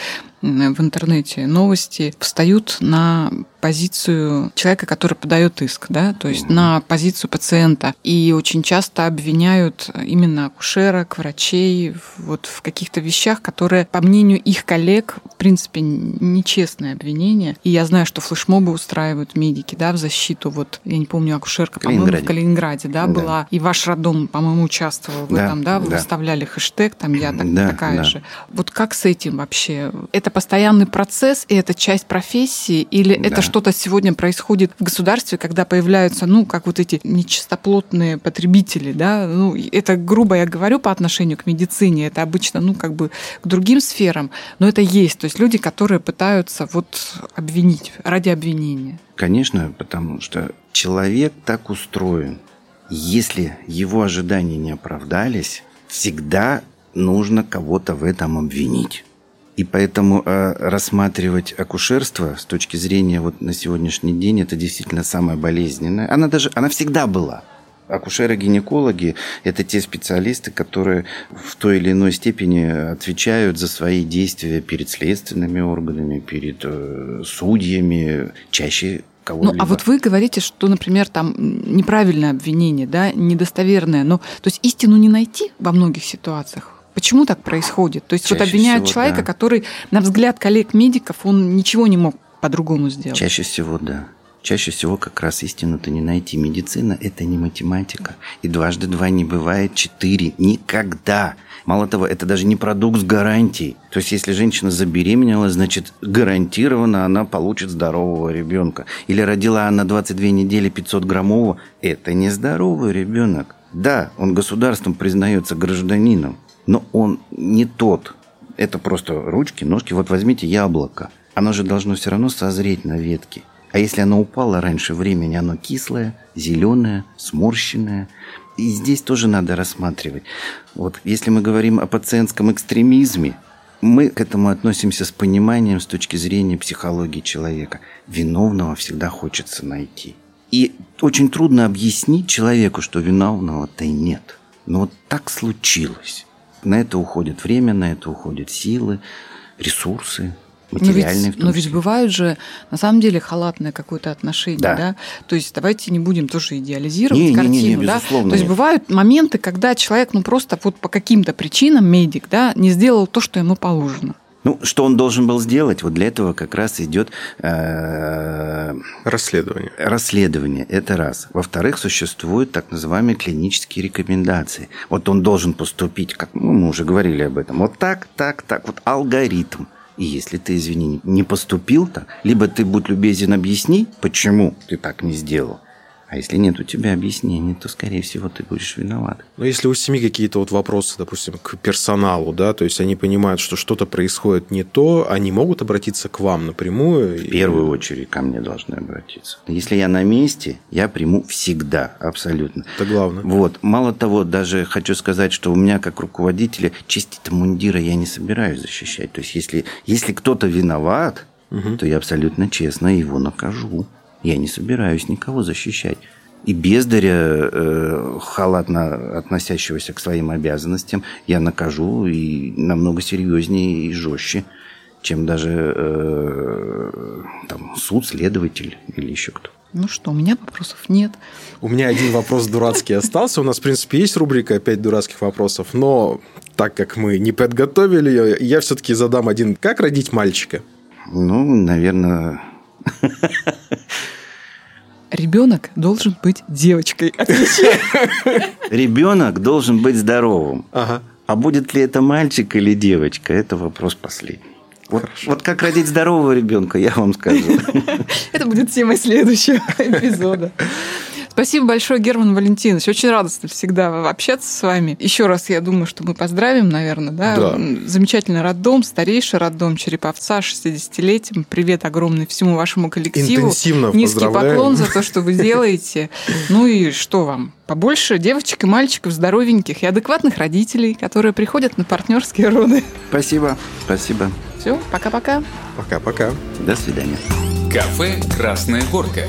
в интернете новости, встают на позицию человека, который подает иск, да, то есть на позицию пациента. И очень часто обвиняют именно акушерок, врачей вот в каких-то вещах, которые, по мнению их коллег, в принципе, нечестное обвинение. И я знаю, что флешмобы устраивают медики, да, в защиту. Вот, я не помню, акушерка, по-моему, в Калининграде, да, да, была. И ваш роддом, по-моему, участвовал в да, этом, да, вы да. выставляли хэштег, там я так, да, такая да. же. Вот как с этим вообще? Это постоянный процесс, и это часть профессии, или да. это что что-то сегодня происходит в государстве, когда появляются, ну, как вот эти нечистоплотные потребители, да, ну, это грубо я говорю по отношению к медицине, это обычно, ну, как бы к другим сферам, но это есть, то есть люди, которые пытаются вот обвинить ради обвинения.
Конечно, потому что человек так устроен. Если его ожидания не оправдались, всегда нужно кого-то в этом обвинить. И поэтому э, рассматривать акушерство с точки зрения вот на сегодняшний день это действительно самое болезненное. Она даже, она всегда была. Акушеры-гинекологи – это те специалисты, которые в той или иной степени отвечают за свои действия перед следственными органами, перед э, судьями, чаще кого-либо.
Ну, а вот вы говорите, что, например, там неправильное обвинение, да, недостоверное. Но, то есть истину не найти во многих ситуациях. Почему так происходит? То есть Чаще вот обвиняют всего, человека, да. который, на взгляд коллег-медиков, он ничего не мог по-другому сделать.
Чаще всего, да. Чаще всего как раз истину-то не найти. Медицина – это не математика. И дважды два не бывает четыре. Никогда. Мало того, это даже не продукт с гарантией. То есть, если женщина забеременела, значит, гарантированно она получит здорового ребенка. Или родила она 22 недели 500 граммового. Это не здоровый ребенок. Да, он государством признается гражданином, но он не тот. Это просто ручки, ножки. Вот возьмите яблоко. Оно же должно все равно созреть на ветке. А если оно упало раньше времени, оно кислое, зеленое, сморщенное. И здесь тоже надо рассматривать. Вот если мы говорим о пациентском экстремизме, мы к этому относимся с пониманием с точки зрения психологии человека. Виновного всегда хочется найти. И очень трудно объяснить человеку, что виновного-то и нет. Но вот так случилось. На это уходит время, на это уходят силы, ресурсы, материальные
но ведь, но ведь бывают же на самом деле халатное какое-то отношение, да. да? То есть давайте не будем тоже идеализировать не, картину, не, не, не, да? То есть нет. бывают моменты, когда человек, ну просто вот по каким-то причинам медик, да, не сделал то, что ему положено.
Ну, что он должен был сделать? Вот для этого как раз идет э,
расследование.
Расследование, это раз. Во-вторых, существуют так называемые клинические рекомендации. Вот он должен поступить, как ну, мы уже говорили об этом, вот так, так, так, вот алгоритм. И если ты, извини, не поступил так, либо ты, будь любезен, объясни, почему ты так не сделал, а если нет у тебя объяснений, то, скорее всего, ты будешь виноват.
Но если у семьи какие-то вот вопросы, допустим, к персоналу, да, то есть они понимают, что что-то происходит не то, они могут обратиться к вам напрямую?
В первую очередь ко мне должны обратиться. Если я на месте, я приму всегда, абсолютно.
Это главное.
Вот. Мало того, даже хочу сказать, что у меня как руководителя честь мундира я не собираюсь защищать. То есть если, если кто-то виноват, угу. то я абсолютно честно его накажу. Я не собираюсь никого защищать. И бездаря, э, халатно относящегося к своим обязанностям, я накажу и намного серьезнее и жестче, чем даже э, там, суд, следователь или еще кто.
Ну что, у меня вопросов нет.
У меня один вопрос дурацкий остался. У нас, в принципе, есть рубрика «Опять дурацких вопросов», но так как мы не подготовили ее, я все-таки задам один. Как родить мальчика?
Ну, наверное,
Ребенок должен быть девочкой.
Ребенок должен быть здоровым. Ага. А будет ли это мальчик или девочка, это вопрос последний. Вот, вот как родить здорового ребенка, я вам скажу.
Это будет темой следующего эпизода. Спасибо большое, Герман Валентинович. Очень радостно всегда общаться с вами. Еще раз я думаю, что мы поздравим, наверное, да?
да.
Замечательный роддом, старейший роддом Череповца, 60-летием. Привет огромный всему вашему коллективу.
Интенсивно
Низкий поклон за то, что вы делаете. Ну и что вам? Побольше девочек и мальчиков здоровеньких и адекватных родителей, которые приходят на партнерские роды.
Спасибо. Спасибо.
Все, пока-пока.
Пока-пока.
До свидания.
Кафе «Красная горка».